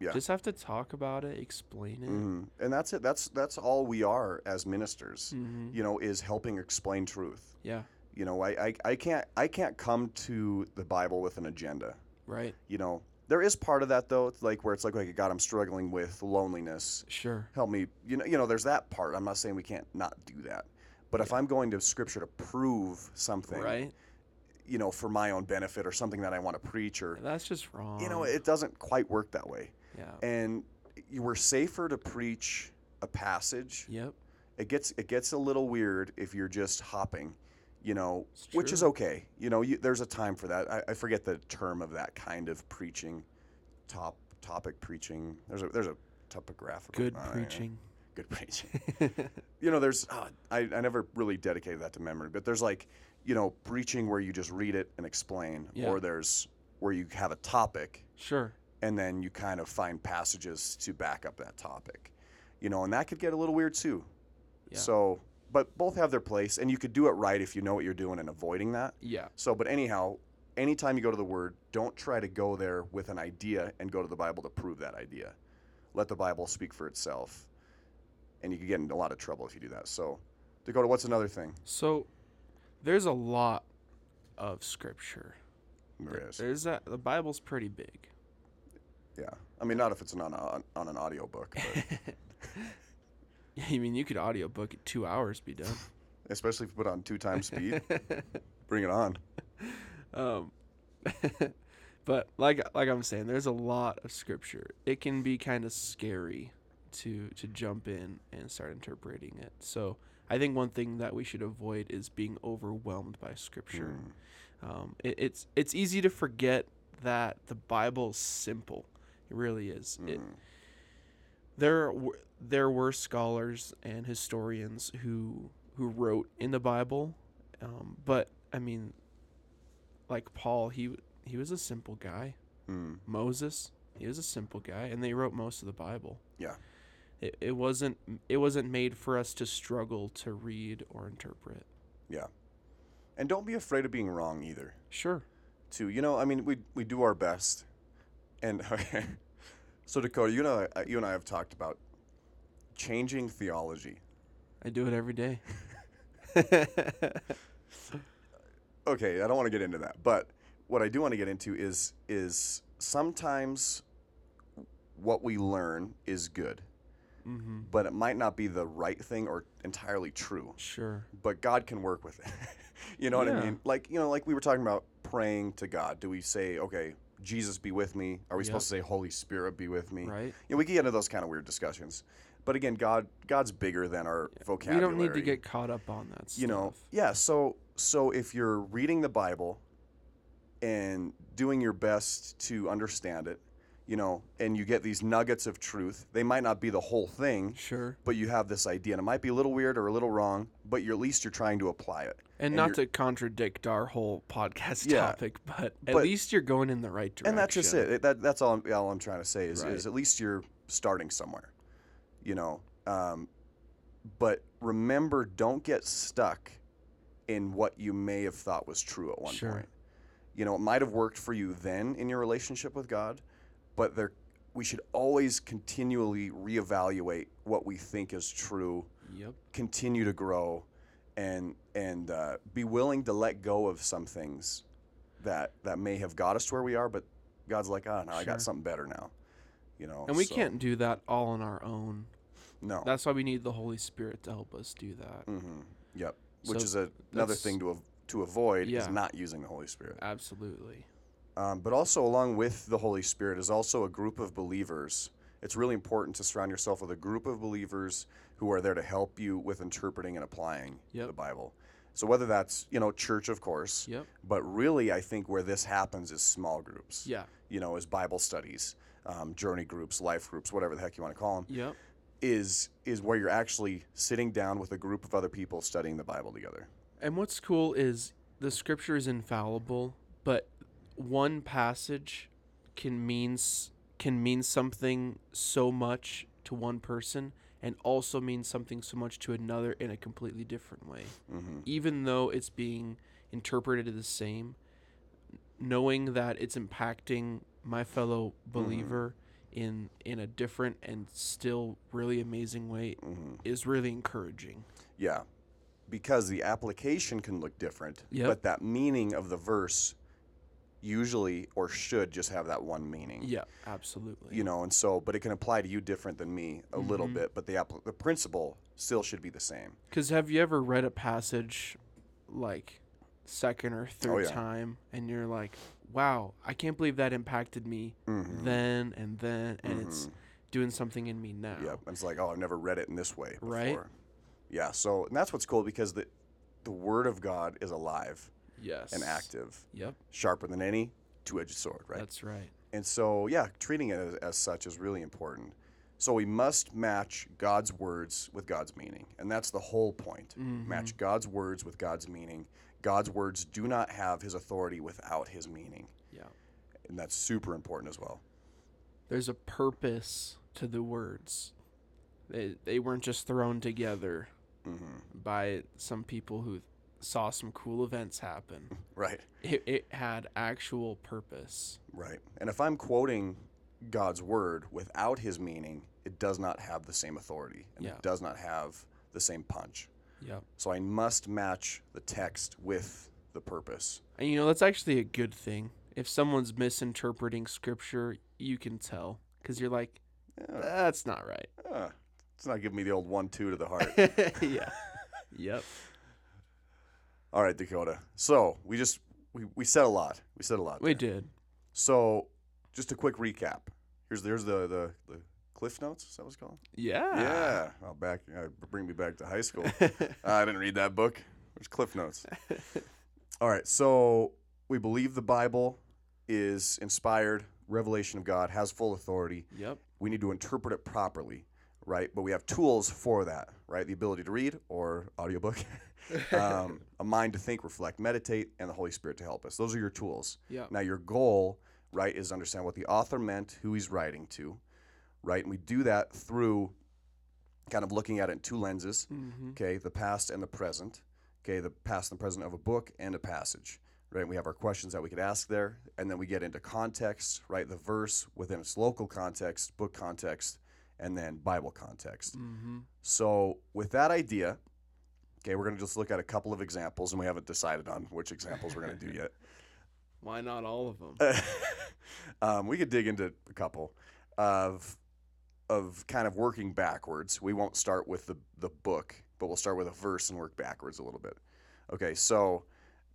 A: Yeah.
C: Just have to talk about it, explain it.
A: hmm And that's it. That's that's all we are as ministers.
C: Mhm.
A: You know, is helping explain truth.
C: Yeah,
A: You know, I, I I can't I can't come to the Bible with an agenda.
C: right.
A: You know, there is part of that though, like where it's like, like God, I'm struggling with loneliness.
C: Sure.
A: Help me. You know, you know, there's that part. I'm not saying we can't not do that, But if I'm going to scripture to prove something,
C: Right?
A: you know, for my own benefit or something that I want to preach or
C: That's just wrong.
A: you know, it doesn't quite work that way.
C: yeah.
A: And you were safer to preach a passage.
C: Yep.
A: It gets it gets a little weird if you're just hopping, you know, which is okay. You know, you, there's a time for that. I, I forget the term of that kind of preaching, top topic preaching. There's a there's a topographical
C: Good preaching.
A: Good preaching. you know, there's uh, I I never really dedicated that to memory, but there's like you know preaching where you just read it and explain,
C: Yeah.
A: or there's where you have a topic
C: Sure.
A: and then you kind of find passages to back up that topic. You know, and that could get a little weird too.
C: Yeah.
A: So, but both have their place, and you could do it right if you know what you're doing and avoiding that.
C: Yeah.
A: So, but anyhow, anytime you go to the Word, don't try to go there with an idea and go to the Bible to prove that idea. Let the Bible speak for itself, and you could get in a lot of trouble if you do that. So, Dakota, what's another thing?
C: So there's a lot of scripture.
A: There is.
C: There's that the Bible's pretty big.
A: Yeah. I mean, not if it's on, a, on an audiobook, yeah,
C: I mean, you could audiobook it 2 hours be done.
A: especially if you put on two times speed. Bring it on.
C: Um, but like like I'm saying, there's a lot of scripture. It can be kind of scary to to jump in and start interpreting it. So I think one thing that we should avoid is being overwhelmed by scripture. Um, it, it's it's easy to forget that the Bible is simple. It really is. It, there w- there were scholars and historians who who wrote in the Bible, um, but I mean, like Paul, he he was a simple guy.
A: Mm.
C: Moses, he was a simple guy, and they wrote most of the Bible.
A: Yeah.
C: It, it wasn't it wasn't made for us to struggle to read or interpret.
A: Yeah. And don't be afraid of being wrong either.
C: Sure.
A: Too. You know, I mean, we we do our best. And so Dakota, you know, uh, you and I have talked about changing theology.
C: I do it every day.
A: Okay, I don't want to get into that, but what I do want to get into is is sometimes what we learn is good,
C: mm-hmm.
A: but it might not be the right thing or entirely true.
C: Sure.
A: but God can work with it. you know what I mean? Like, you know, like we were talking about praying to God. Do we say, okay, Jesus be with me? Are we
C: Yep.
A: supposed to say Holy Spirit be with me?
C: Right.
A: You know, we can get into those kind of weird discussions. But again, God God's bigger than our
C: We
A: vocabulary.
C: We don't need to get caught up on that stuff.
A: you know, yeah, so so if you're reading the Bible and doing your best to understand it, you know, and you get these nuggets of truth, they might not be the whole thing,
C: Sure.
A: but you have this idea and it might be a little weird or a little wrong but you're at least you're trying to apply it
C: And,
A: And
C: not to contradict our whole podcast
A: Yeah,
C: topic, but at
A: but-
C: least you're going in the right direction.
A: and that's just it It- that, that's all I'm, all I'm trying to say is,
C: Right.
A: is at least you're starting somewhere you know um, but remember don't get stuck in what you may have thought was true at one
C: Sure.
A: point you know it might have worked for you then in your relationship with god but there we should always continually reevaluate what we think is true
C: Yep.
A: continue to grow and and uh, be willing to let go of some things that that may have got us to where we are but god's like ah no i got something better now you know
C: And we
A: so-
C: can't do that all on our own.
A: no
C: That's why we need the Holy Spirit to help us do that.
A: Mm-hmm. yep which is a, another thing to av- to avoid is not using the holy spirit
C: Absolutely.
A: Um, but also, along with the Holy Spirit, is also a group of believers. It's really important to surround yourself with a group of believers who are there to help you with interpreting and applying
C: Yep.
A: the Bible. So whether that's you know church, of course,
C: Yep.
A: but really, I think where this happens is small groups.
C: Yeah.
A: You know, is Bible studies, um, journey groups, life groups, whatever the heck you want to call them.
C: Yep.
A: Is is where you're actually sitting down with a group of other people studying the Bible together.
C: And what's cool is the scripture is infallible, but one passage can mean can mean something so much to one person and also mean something so much to another in a completely different way.
A: Mm-hmm.
C: Even though it's being interpreted the same, knowing that it's impacting my fellow believer in in a different and still really amazing way
A: Mm-hmm.
C: is really encouraging.
A: Yeah, because the application can look different,
C: Yep.
A: but that meaning of the verse usually or should just have that one meaning.
C: Yeah, absolutely.
A: You know, and so, but it can apply to you different than me a little
C: Mhm.
A: bit, but the app- the principle still should be the same.
C: Because have you ever read a passage like second or third
A: Oh, yeah.
C: time and you're like, wow, I can't believe that impacted me
A: Mm-hmm.
C: then and then and it's doing something in me now.
A: Yep. And it's like, oh, I've never read it in this way before.
C: Right.
A: Yeah. So and that's what's cool because the the word of God is alive
C: Yes.
A: and active,
C: Yep.
A: sharper than any two-edged sword, right?
C: That's right.
A: And so, yeah, treating it as, as such is really important. So we must match God's words with God's meaning. And that's the whole point. Match God's words with God's meaning. God's words do not have his authority without his meaning.
C: Yeah.
A: And that's super important as well.
C: There's a purpose to the words. They they weren't just thrown together
A: Mm-hmm.
C: by some people who saw some cool events happen.
A: Right.
C: It, it had actual purpose.
A: Right. And if I'm quoting God's word without his meaning, it does not have the same authority and
C: Yeah.
A: it does not have the same punch.
C: Yep.
A: So I must match the text with the purpose.
C: And you know, that's actually a good thing. If someone's misinterpreting scripture, you can tell because you're like, that's not right.
A: Uh, it's not giving me the old one two to the heart.
C: yeah. Yep.
A: All right, Dakota. So we just we, we said a lot. We said a lot.
C: We
A: there.
C: did.
A: So just a quick recap. Here's there's the the, the cliff notes. Is that what it's called?
C: Yeah.
A: Yeah. Oh, back uh, bring me back to high school. I didn't read that book. There's cliff notes. All right. So we believe the Bible is inspired, revelation of God, has full authority.
C: Yep.
A: we need to interpret it properly, right? But we have tools for that, right? The ability to read or audiobook, um, a mind to think, reflect, meditate, and the Holy Spirit to help us. Those are your tools.
C: Yeah.
A: Now, your goal, right, is to understand what the author meant, who he's writing to, right? And we do that through kind of looking at it in two lenses,
C: Mm-hmm.
A: okay? The past and the present, okay? The past and the present of a book and a passage. Right, we have our questions that we could ask there, and then we get into context, right? The verse within its local context, book context, and then Bible context.
C: Mm-hmm.
A: So, with that idea, okay, we're going to just look at a couple of examples, and we haven't decided on which examples we're going to do yet.
C: Why not all of them?
A: um, we could dig into a couple of of kind of working backwards. We won't start with the the book, but we'll start with a verse and work backwards a little bit. Okay, so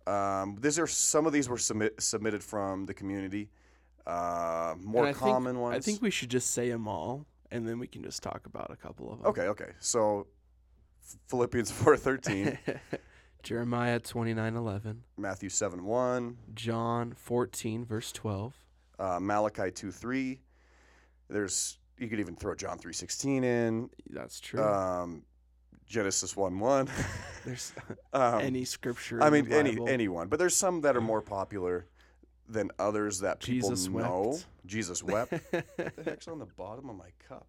A: um, these are some of these were submit, submitted from the community. Uh, more common
C: think,
A: ones.
C: I think we should just say them all, and then we can just talk about a couple of them.
A: Okay, okay. So Philippians four thirteen,
C: Jeremiah twenty nine eleven,
A: Matthew seven one,
C: John fourteen verse twelve.
A: uh, Malachi two three. There's you could even throw John three sixteen in.
C: That's true.
A: Um, Genesis one one.
C: There's
A: um,
C: any scripture.
A: I mean any anyone, but there's some that are more popular than others that people
C: Jesus
A: know.
C: wept.
A: Jesus wept. what the heck's on the bottom of my cup?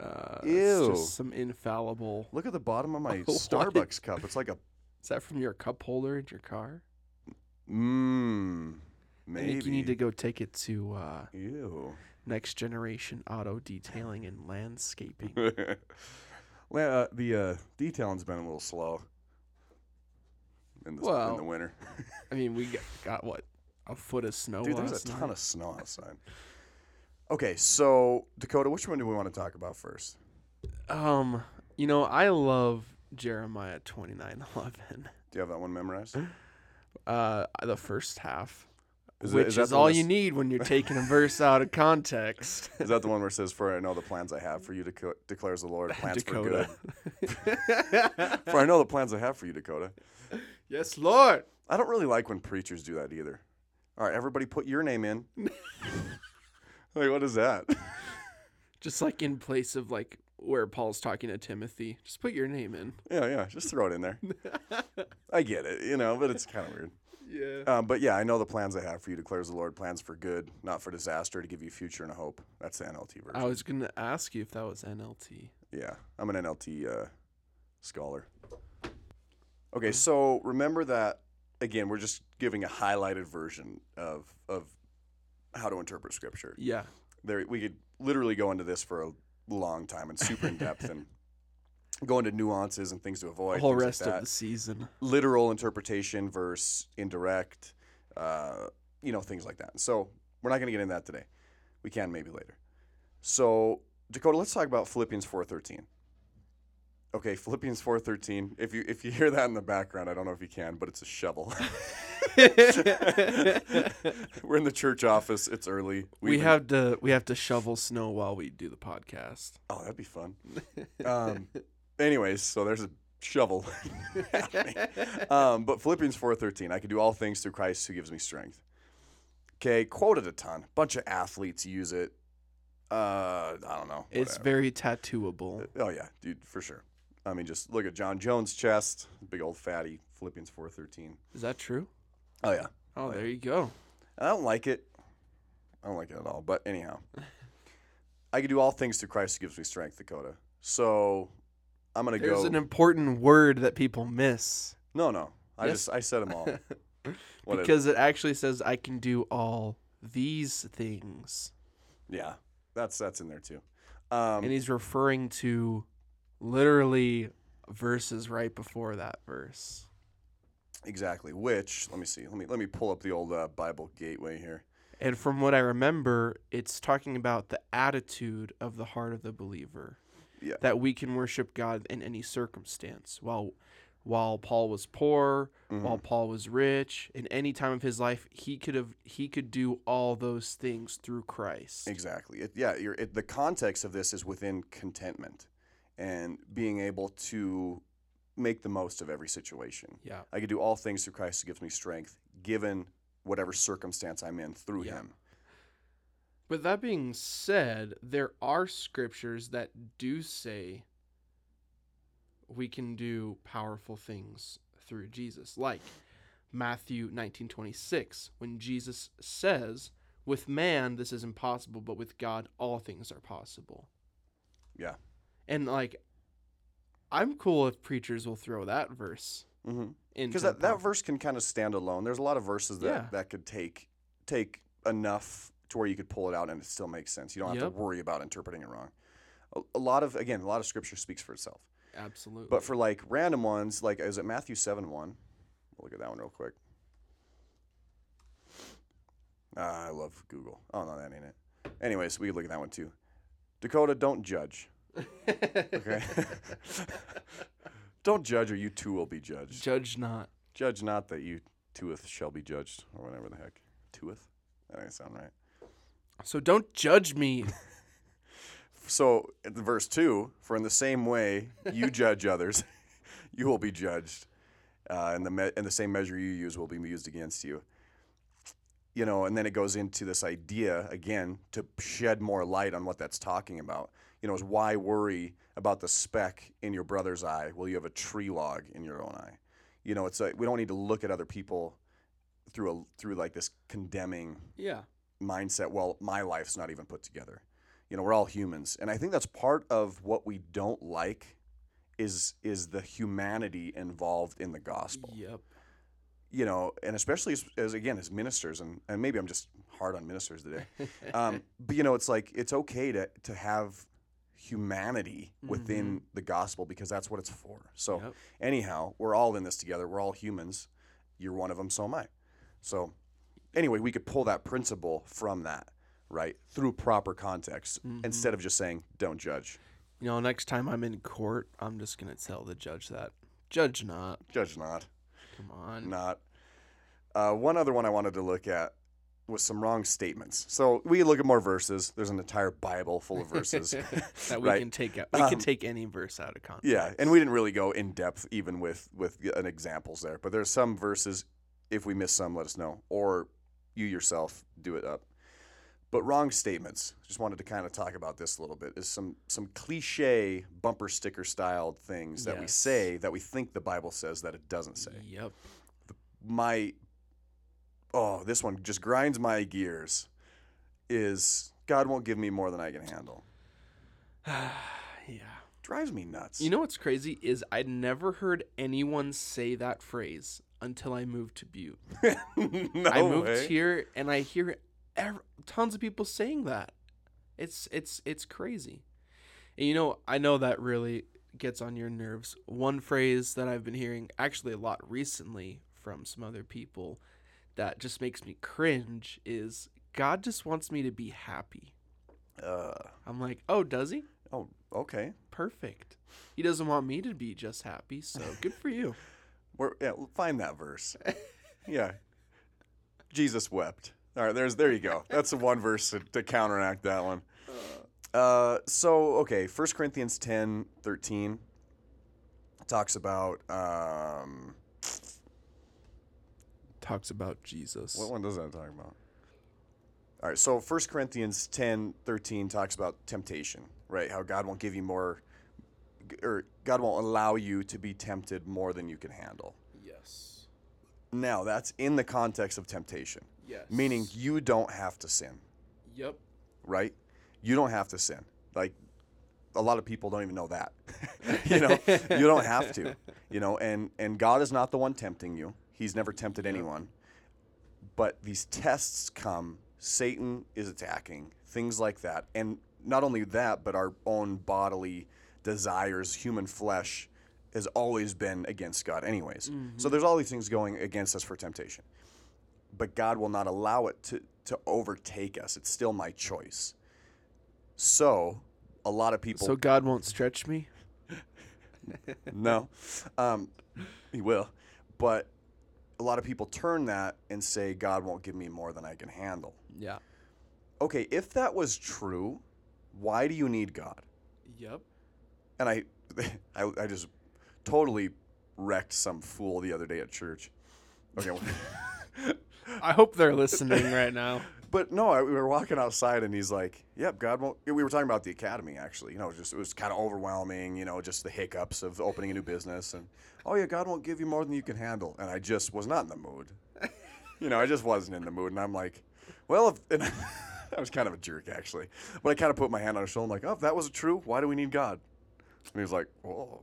C: Uh, it's
A: Ew.
C: just some infallible.
A: Look at the bottom of my
C: What?
A: Starbucks cup. It's like a
C: Is that from your cup holder in your car?
A: mmm.
C: I
A: Maybe.
C: think you need to go take it to uh,
A: Ew.
C: Next Generation Auto Detailing and Landscaping.
A: well, uh, the uh, detailing's been a little slow in, this, in
C: Well,
A: the winter.
C: I mean, we got, got what a foot of snow
A: Dude, there's a ton of snow outside. Okay, so Dakota, which one do we want to talk about first?
C: Um, you know, I love Jeremiah twenty nine eleven.
A: Do you have that one memorized?
C: Uh, the first half,
A: Is
C: which
A: is
C: is,
A: that
C: all you need when you're taking a verse out of context.
A: Is that the one where it says, "For I know the plans I have for you, deco- declares the Lord, plans for good." for I know the plans I have for you, Dakota.
C: yes, Lord.
A: I don't really like when preachers do that either. All right, everybody, put your name in. like, what is that?
C: Just like in place of like where Paul's talking to Timothy, just put your name in.
A: yeah, yeah, just throw it in there. I get it, you know, but it's kind of weird.
C: Yeah.
A: Um, but yeah, I know the plans I have for you, declares the Lord, plans for good, not for disaster, to give you future and a hope. That's the NLT version.
C: I was gonna ask you if that was NLT.
A: Yeah, I'm an NLT uh, scholar. Okay, so remember that again. We're just giving a highlighted version of of how to interpret scripture.
C: Yeah.
A: There, we could literally go into this for a long time and super in depth and go into nuances and things to avoid.
C: The whole
A: things like
C: rest of the season.
A: literal interpretation versus indirect, uh, you know, things like that. So we're not going to get into that today. We can maybe later. So Dakota, let's talk about Philippians four thirteen. Okay, Philippians four thirteen. If you if you hear that in the background, I don't know if you can, but it's a shovel. We're in the church office. It's early.
C: we
A: been-
C: have to we have to shovel snow while we do the podcast.
A: Oh, that'd be fun. Um, anyways, so there's a shovel. um, but Philippians four thirteen. I can do all things through Christ who gives me strength. Okay, quoted a ton. Bunch of athletes use it. Uh, I don't know.
C: It's very tattooable.
A: Oh yeah, dude, for sure. I mean, just look at Jon Jones' chest, big old fatty. Philippians four thirteen.
C: Is that true?
A: Oh yeah,
C: Oh, there you go.
A: I don't like it. I don't like it at all. But anyhow, I can do all things through Christ who gives me strength, Dakota. So I'm gonna go.
C: There's
A: go.
C: an important word that people miss
A: no, no. I
C: Yes.
A: just I said them all. What it-
C: because it actually says I can do all these things.
A: yeah, that's that's in there too. Um,
C: and he's referring to literally verses right before that verse.
A: exactly. Which let me see. Let me let me pull up the old uh, Bible Gateway here.
C: And from what I remember, it's talking about the attitude of the heart of the believer.
A: Yeah.
C: That we can worship God in any circumstance. While while Paul was poor, while
A: Mm-hmm.
C: Paul was rich, in any time of his life, he could have he could do all those things through Christ.
A: Exactly. It, yeah, you're, it, the context of this is within contentment and being able to make the most of every situation.
C: Yeah.
A: I can do all things through Christ who gives me strength, given whatever circumstance I'm in through
C: Yeah.
A: Him.
C: But that being said, there are scriptures that do say we can do powerful things through Jesus. Like Matthew 19:26, when Jesus says, "With man this is impossible, but with God all things are possible."
A: Yeah.
C: And like I'm cool if preachers will throw that verse
A: Mm-hmm.
C: in
A: Because that, that verse can kind of stand alone. There's a lot of verses that,
C: Yeah.
A: that could take take enough to where you could pull it out and it still makes sense. You don't have
C: Yep.
A: to worry about interpreting it wrong. A, a lot of again, a lot of scripture speaks for itself.
C: Absolutely.
A: But for like random ones, like is it Matthew seven one? We'll look at that one real quick. Ah, I love Google. Oh no, that ain't it. Anyways, we could look at that one too. Dakota, don't judge. Okay. don't judge, or you too will be judged.
C: judge not.
A: Judge not that you tooeth shall be judged, or whatever the heck. Tooeth? That doesn't sound right.
C: So don't judge me.
A: So, in the verse 2, for in the same way you judge others, you will be judged. Uh, and, the me- and the same measure you use will be used against you. You know, and then it goes into this idea, again, to shed more light on what that's talking about. You know, is why worry about the speck in your brother's eye while you have a tree log in your own eye? You know, it's like we don't need to look at other people through a through like this condemning
C: yeah.
A: mindset well my life's not even put together you know we're all humans and i think that's part of what we don't like is is the humanity involved in the gospel
C: Yep.
A: you know and especially as, as again as ministers and, and maybe i'm just hard on ministers today um, but you know it's like it's okay to to have humanity within the gospel because that's what it's for. So
C: Yep.
A: anyhow we're all in this together. We're all humans. You're one of them so am i. So anyway we could pull that principle from that right through proper context instead of just saying don't judge.
C: You know, next time I'm in court, I'm just gonna tell the judge that. Judge not.
A: judge not.
C: Come on.
A: not. Uh, one other one i wanted to look at was some wrong statements so we look at more verses there's an entire bible full of verses
C: that we
A: right?
C: can take out. We
A: Um,
C: can take any verse out of context.
A: Yeah, and we didn't really go in depth even with with an examples there, but there's some verses. If we miss some, let us know, or you yourself do it up. But wrong statements. Just wanted to kind of talk about this a little bit. Is some some cliche bumper sticker styled things that we say that we think the Bible says that it doesn't say.
C: Yep.
A: My oh, this one just grinds my gears. Is God won't give me more than I can handle.
C: Yeah.
A: Drives me nuts.
C: You know what's crazy is I'd never heard anyone say that phrase until I moved to Butte.
A: no
C: I moved
A: way.
C: here and I hear ev- tons of people saying that. It's it's it's crazy. And you know, I know that really gets on your nerves. One phrase that I've been hearing actually a lot recently from some other people that just makes me cringe is God just wants me to be happy.
A: Uh,
C: I'm like, "Oh, does he?
A: oh, okay.
C: Perfect." He doesn't want me to be just happy, so good for you.
A: Where, yeah, find that verse. yeah. Jesus wept. All right, there's there you go. That's the one verse to, to counteract that one. Uh, so okay, 1 Corinthians 10, 13 talks about um,
C: Talks about Jesus.
A: what one does that talk about? All right, so 1 Corinthians 10, 13 talks about temptation, right? How God won't give you more or God won't allow you to be tempted more than you can handle.
C: yes.
A: Now, that's in the context of temptation.
C: Yes.
A: Meaning you don't have to sin,
C: Yep.
A: right? You don't have to sin. Like a lot of people don't even know that. you know, you don't have to. You know, and and God is not the one tempting you. He's never tempted anyone. But these tests come, Satan is attacking, things like that. And not only that, but our own bodily desires, human flesh has always been against God anyways. So there's all these things going against us for temptation. But God will not allow it to to overtake us. It's still my choice. So, a lot of people
C: So God won't stretch me?
A: no, um, he will, but a lot of people turn that and say God won't give me more than I can handle.
C: Yeah.
A: Okay, if that was true, why do you need God?
C: Yep.
A: And I, I, I just totally wrecked some fool the other day at church. Okay,
C: I hope they're listening right now.
A: but no, I, we were walking outside and he's like, "Yep, God won't." We were talking about the academy actually. You know, just it was kind of overwhelming. You know, just the hiccups of opening a new business and oh yeah, God won't give you more than you can handle. And I just was not in the mood. you know, I just wasn't in the mood, and I'm like, well, if, and I was kind of a jerk actually, but I kind of put my hand on his shoulder, and I'm like, oh, if that was true, why do we need God? And he was like, oh.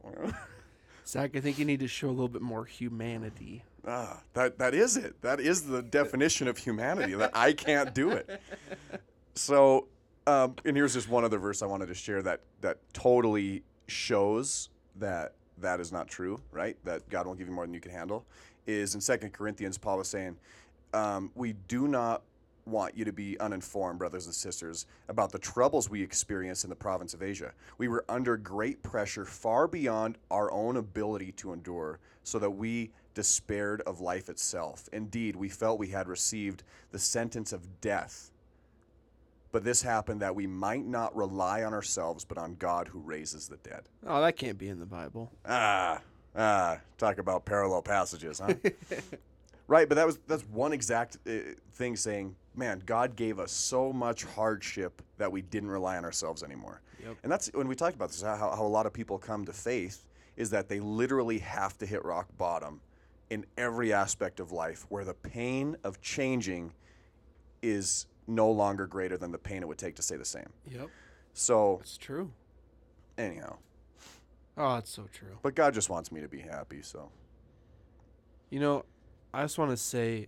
C: Zach, I think you need to show a little bit more humanity.
A: Ah, that that is it. That is the definition of humanity. That I can't do it. So, um, and here's just one other verse I wanted to share that that totally shows that that is not true. Right? That God won't give you more than you can handle. Is in Second Corinthians, Paul was saying, um, "We do not want you to be uninformed, brothers and sisters, about the troubles we experienced in the province of Asia. We were under great pressure, far beyond our own ability to endure, so that we despaired of life itself. Indeed, we felt we had received the sentence of death. But this happened that we might not rely on ourselves, but on God who raises the dead.
C: Oh, that can't be in the Bible.
A: Ah, ah, talk about parallel passages, huh? right, but that was that's one exact uh, thing saying, man, God gave us so much hardship that we didn't rely on ourselves anymore.
C: Yep.
A: And that's when we talked about this, how, how a lot of people come to faith is that they literally have to hit rock bottom in every aspect of life where the pain of changing is no longer greater than the pain it would take to stay the same.
C: Yep.
A: So,
C: It's true.
A: anyhow,
C: Oh, it's so true.
A: but God just wants me to be happy, so
C: You know, I just want to say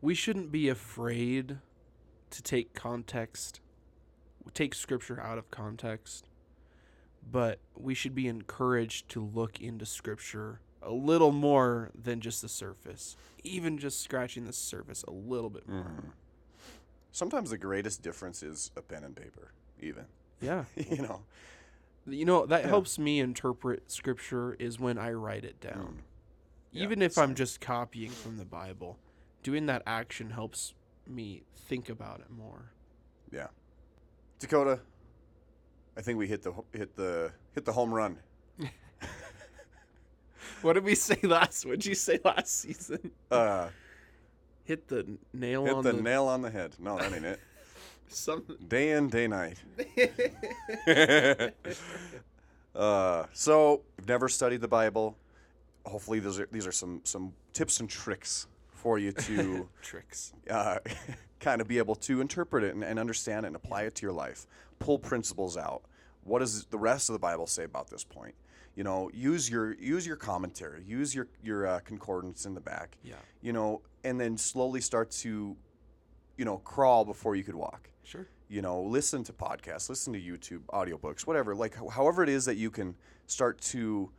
C: we shouldn't be afraid to take context, take scripture out of context, but we should be encouraged to look into scripture a little more than just the surface, even just scratching the surface a little bit more. Mm-hmm.
A: Sometimes the greatest difference is a pen and paper, even.
C: Yeah.
A: you know,
C: You know, that helps me interpret scripture is when I write it down. Mm.
A: Yeah,
C: Even if I'm just copying from the Bible, doing that action helps me think about it more.
A: yeah. Dakota, I think we hit the hit the hit the home run.
C: What did we say last? What did you say last season?
A: Uh,
C: Hit the nail
A: hit
C: on
A: the
C: the,
A: nail on the head. No, that ain't it.
C: some.
A: Day in, day night. uh, so, you've never studied the Bible. Hopefully, those are, these are some some tips and tricks for you to
C: tricks.
A: uh, kind of be able to interpret it and, and understand it and apply it to your life. Pull principles out. What does the rest of the Bible say about this point? You know, use your use your commentary, use your your uh, concordance in the back.
C: Yeah.
A: You know, and then slowly start to, you know, crawl before you could walk.
C: Sure.
A: You know, listen to podcasts, listen to YouTube, audiobooks, whatever. Like ho- however it is that you can start to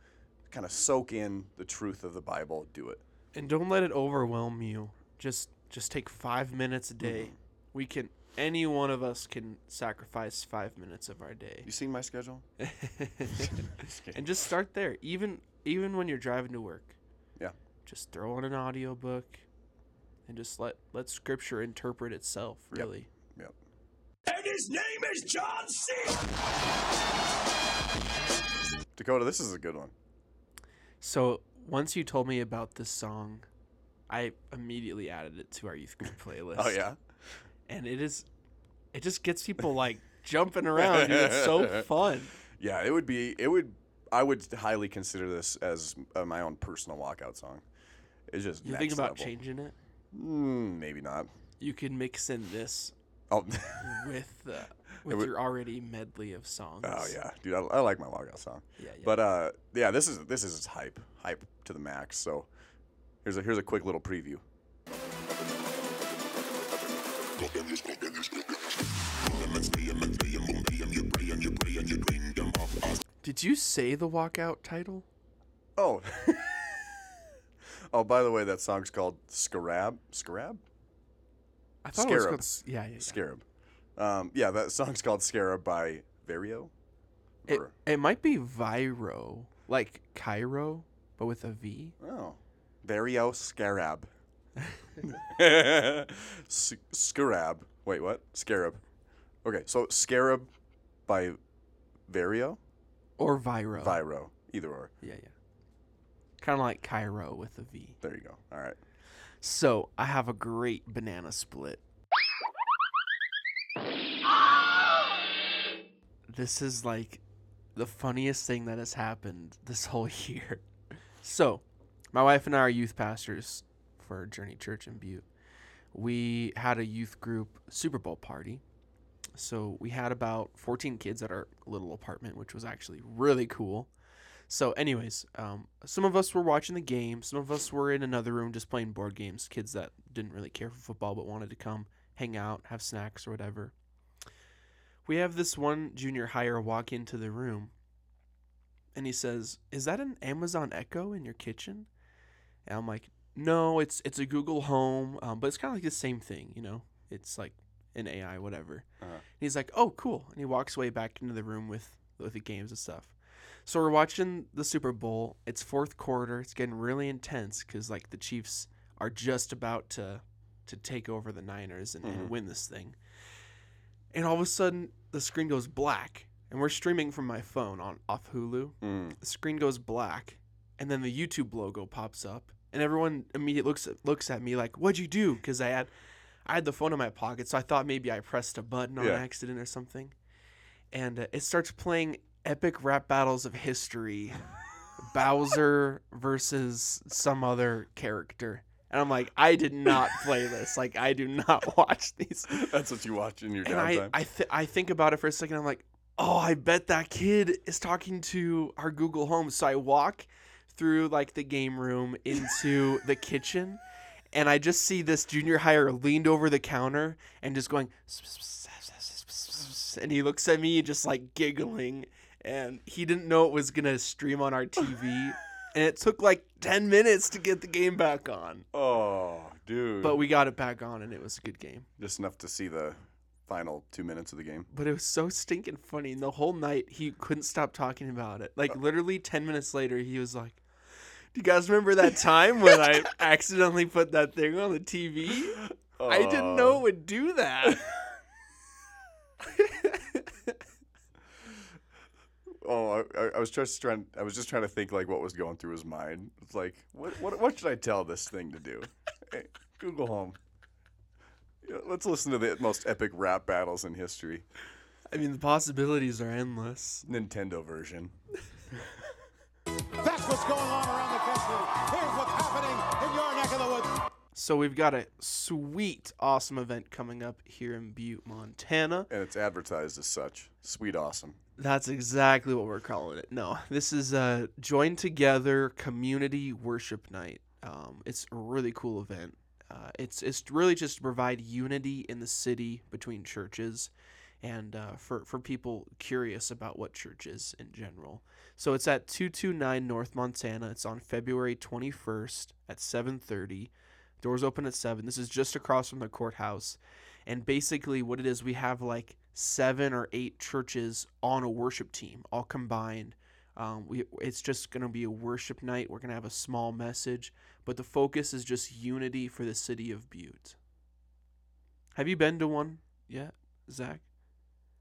A: kind of soak in the truth of the Bible, do it.
C: And don't let it overwhelm you. Just just take five minutes a day. We can any one of us can sacrifice five minutes of our day
A: You seen my schedule?
C: and just start there. Even even when you're driving to work,
A: Yeah.
C: just throw on an audiobook and just let let scripture interpret itself.
A: Yep.
C: Really.
A: Yep.
D: And his name is John C.
A: Dakota, this is a good one.
C: So once you told me about this song, I immediately added it to our youth group playlist.
A: Oh yeah.
C: And it is, it just gets people like jumping around. Dude. It's so fun.
A: Yeah, it would be. It would. I would highly consider this as uh, my own personal walkout song. It's just.
C: You think about
A: level.
C: changing it?
A: Mm, maybe not.
C: You can mix in this
A: Oh.
C: with uh, with
A: would-
C: your already medley of songs.
A: oh yeah, dude. I, I like my walkout song.
C: yeah, yeah.
A: But uh, yeah, this is this is hype, hype to the max. So here's a here's a quick little preview.
C: Did you say the walkout title?
A: Oh. oh, by the way, that song's called Scarab. Scarab.
C: I thought it was
A: Scarab.
C: called. Yeah, yeah. yeah.
A: Scarab. Um, yeah, that song's called Scarab by Vario.
C: It,
A: Or-
C: it might be Viro, like Cairo, but with a V.
A: oh, Vario Scarab. S- Scarab. Wait, what? Scarab. Okay, so Scarab by Vario,
C: Or Viro.
A: Viro, either or.
C: Yeah, yeah. Kind of like Cairo with a V.
A: There you go. All right.
C: So I have a great banana split. This is like the funniest thing that has happened this whole year. So, my wife and I are youth pastors for Journey Church in Butte. We had a youth group Super Bowl party. So, we had about 14 kids at our little apartment, which was actually really cool. So, anyways, um, some of us were watching the game. Some of us were in another room just playing board games. Kids that didn't really care for football but wanted to come hang out, have snacks or whatever. We have this one junior higher walk into the room, and he says, "Is that an Amazon Echo in your kitchen?" And I'm like, "No, it's it's a Google Home, um, but it's kind of like the same thing, you know. It's like an AI, whatever."
A: Uh-huh.
C: And he's like, "Oh, cool," and he walks away back into the room with with the games and stuff. So we're watching the Super Bowl. It's fourth quarter. It's getting really intense because like the Chiefs are just about to to take over the Niners and, and
A: Mhm.
C: win this thing. And all of a sudden, the screen goes black, and we're streaming from my phone on off Hulu.
A: Mm.
C: The screen goes black, and then the YouTube logo pops up, and everyone immediately looks at, looks at me like, "What'd you do?" Because I had I had the phone in my pocket, so I thought maybe I pressed a button on
A: Yeah.
C: accident or something. And uh, it starts playing epic rap battles of history, Bowser versus some other character. And I'm like, I did not play this. Like, I do not watch these.
A: That's what you watch in your
C: And I,
A: downtime.
C: I, th- I think about it for a second. I'm like, oh, I bet that kid is talking to our Google Home. So I walk through like the game room into the kitchen, and I just see this junior higher leaned over the counter and just going, and he looks at me just like giggling, and he didn't know it was gonna stream on our TV. And it took like 10 minutes to get the game back on.
A: oh, dude.
C: But we got it back on, and it was a good game.
A: just enough to see the final two minutes of the game.
C: but it was so stinking funny. And the whole night he couldn't stop talking about it. Like uh. literally ten minutes later, he was like, "Do you guys remember that time when I accidentally put that thing on the TV? I didn't know it would do that."
A: Oh, I, I- was just trying. I was just trying to think like what was going through his mind. It's like, what, what, what should I tell this thing to do? Hey, Google Home. Let's listen to the most epic rap battles in history.
C: I mean, the possibilities are endless.
A: Nintendo version.
E: That's what's going on around the country. Here's what's happening in your neck of the woods.
C: So we've got a sweet, awesome event coming up here in Butte, Montana.
A: And it's advertised as such. Sweet awesome.
C: That's exactly what we're calling it. No, this is a join together community worship night. Um, it's a really cool event. Uh, it's it's really just to provide unity in the city between churches, and uh, for for people curious about what church is in general. So it's at two two nine North Montana. It's on February twenty first at seven thirty. Doors open at seven. This is just across from the courthouse, And basically, what it is, we have like seven or eight churches on a worship team, all combined. Um, we, it's just going to be a worship night. We're going to have a small message, but the focus is just unity for the city of Butte. Have you been to one yet, Zach?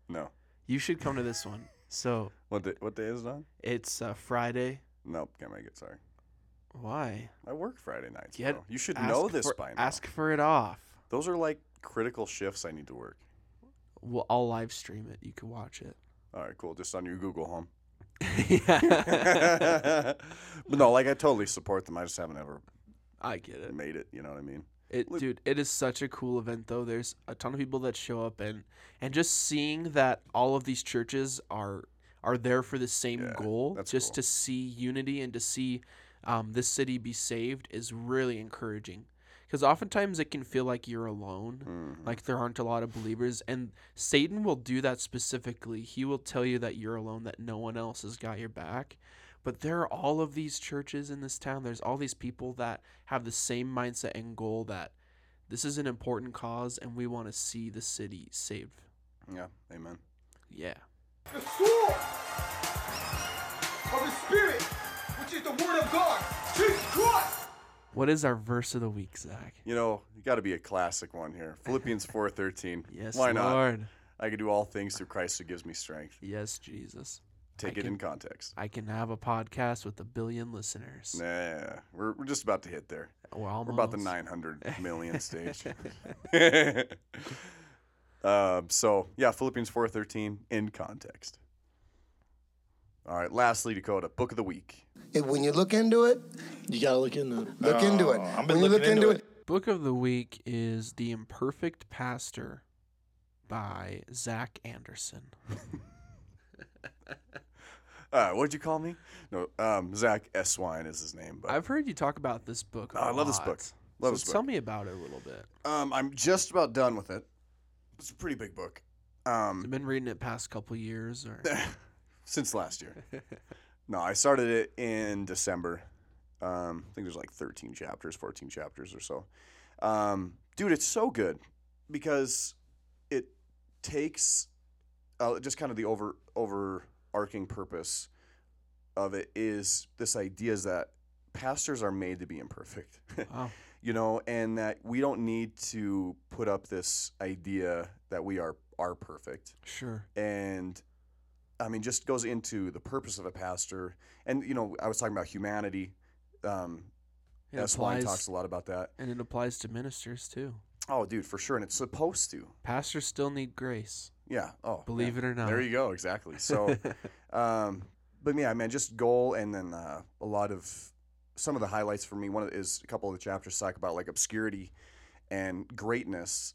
A: No.
C: You should come to this one. So
A: What day, what day is it on?
C: it's uh, Friday.
A: Nope, can't make it. Sorry.
C: Why?
A: I work Friday nights.
C: Get-
A: bro. You should
C: Ask
A: know this
C: for-
A: by now.
C: Ask for it off.
A: Those are like critical shifts I need to work.
C: Well, I'll live stream it. You can watch it.
A: All right, cool. Just on your Google Home.
C: yeah.
A: but no, like I totally support them. I just haven't ever
C: I get it.
A: made it. You know what I mean?
C: It,
A: Look-
C: dude, it is such a cool event though. There's a ton of people that show up and and just seeing that all of these churches are are there for the same
A: Yeah,
C: goal, just
A: cool.
C: to see unity and to see um, this city be saved is really encouraging. Because oftentimes it can feel like you're alone,
A: Mhm.
C: like there aren't a lot of believers, and Satan will do that specifically. He will tell you that you're alone, that no one else has got your back. But there are all of these churches in this town. There's all these people that have the same mindset and goal that this is an important cause and we want to see the city saved.
A: Yeah, amen.
C: Yeah.
F: the sword of the Spirit, which is the Word of God, Jesus Christ.
C: What is our verse of the week, Zach?
A: You know, you got to be a classic one here. Philippians 4:13.
C: Yes,
A: Why not?
C: Lord.
A: I can do all things through Christ who gives me strength.
C: Yes, Jesus.
A: Take
C: I
A: it
C: can-
A: in context.
C: I can have a podcast with a billion listeners.
A: Nah, we're, we're just about to hit there.
C: We're almost.
A: We're about the 900 million stage. um, so yeah, Philippians 4:13 in context. All right. Lastly, Dakota, book of the week.
G: When you look into it,
H: You gotta look into it.
G: look into it.
H: Oh, I've been
G: when you look
H: looking
G: into,
H: into
G: it,
C: Book of the week is The Imperfect Pastor by Zach Anderson.
A: Uh, what'd you call me? No, um, Zach Eswine is his name. But
C: I've heard you talk about this book.
A: Oh,
C: I
A: love this book. Love
C: so
A: this book.
C: Tell me about it a little bit.
A: um, I'm just about done with it. It's a pretty big book. Um,
C: I've been reading it past couple years, or
A: since last year. no, I started it in December. Um, I think there's like 13 chapters, 14 chapters or so. Um, dude, it's so good because it takes uh, just kind of the over over overarching purpose of it is this idea is that pastors are made to be imperfect.
C: wow,
A: you know, and that we don't need to put up this idea that we are are perfect
C: sure,
A: and I mean, just goes into the purpose of a pastor. And you know, I was talking about humanity. Um,
C: it Eswine
A: talks a lot about that.
C: and it applies to ministers too.
A: Oh, dude, for sure, and it's supposed to.
C: Pastors still need grace.
A: Yeah. Oh,
C: Believe
A: yeah.
C: it or not.
A: There you go. Exactly. So, um, but yeah, man, just goal, and then uh, a lot of some of the highlights for me. One of the, is a couple of the chapters talk about like obscurity and greatness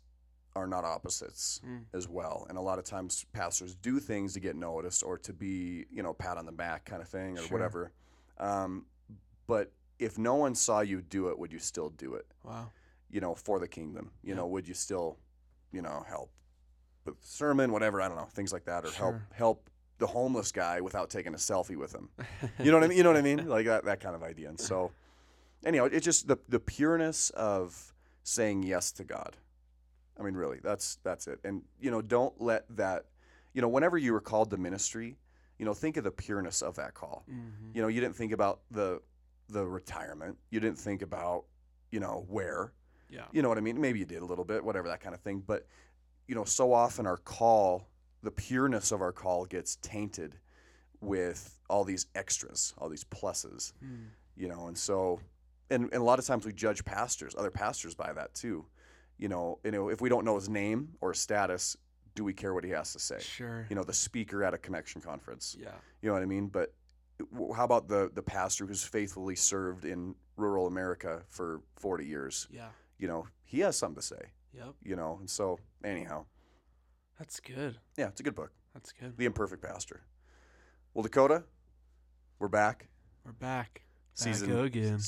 A: are not opposites
C: Mm.
A: as well. And a lot of times pastors do things to get noticed or to be, you know, pat on the back kind of thing or
C: Sure.
A: whatever. Um, but if no one saw you do it, would you still do it?
C: Wow.
A: You know, for the kingdom. You
C: Yeah.
A: know, would you still, you know, help sermon, whatever, I don't know, things like that, or help
C: Sure.
A: help the homeless guy without taking a selfie with him. You know what I mean? You know what I mean? Like that, that kind of idea. And so, anyhow, it's just the the pureness of saying yes to God. I mean, really, that's that's it. And you know, don't let that. You know, whenever you were called to ministry, you know, think of the pureness of that call.
C: Mhm.
A: You know, you didn't think about the the retirement. You didn't think about you know where.
C: Yeah.
A: You know what I mean? Maybe you did a little bit, whatever that kind of thing. But you know, so often our call, the pureness of our call, gets tainted with all these extras, all these pluses.
C: Mm.
A: You know, and so, and, and a lot of times we judge pastors, other pastors, by that too. You know, you know, if we don't know his name or his status, do we care what he has to say?
C: Sure.
A: You know, the speaker at a connection conference.
C: yeah.
A: You know what I mean? But how about the the pastor who's faithfully served in rural America for 40 years?
C: Yeah.
A: You know, he has something to say,
C: Yep.
A: you know. And so, anyhow,
C: That's good.
A: yeah, it's a good book.
C: That's good.
A: The Imperfect Pastor. Well, Dakota, we're back.
C: We're back.
A: Season
C: Back again.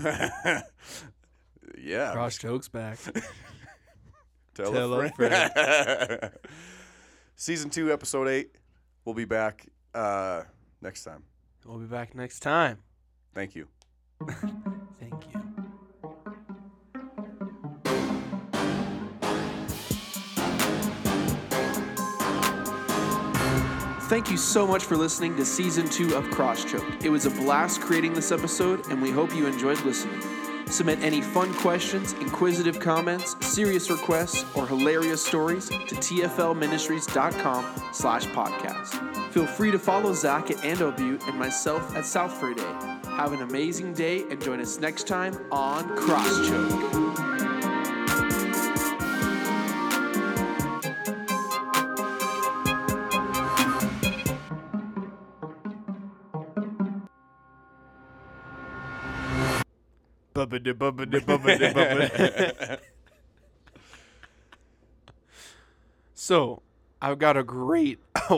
A: yeah.
C: Crosschoke's back.
A: Tell,
C: Tell
A: a
C: a
A: friend. Season two, episode eight. We'll be back uh, next time.
C: We'll be back next time.
A: Thank you.
C: Thank you. Thank you so much for listening to season two of Crosschoke. It was a blast creating this episode, and we hope you enjoyed listening. Submit any fun questions, inquisitive comments, serious requests, or hilarious stories to tflministries.com slash podcast. Feel free to follow Zach at Ando and myself at South Friday. Have an amazing day and join us next time on Crosschoke.
G: Bubbidi, bubbidi, bubbidi, bubbidi.
C: So, I've got a great.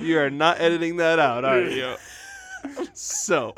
G: you are not editing that out, are you?
C: So,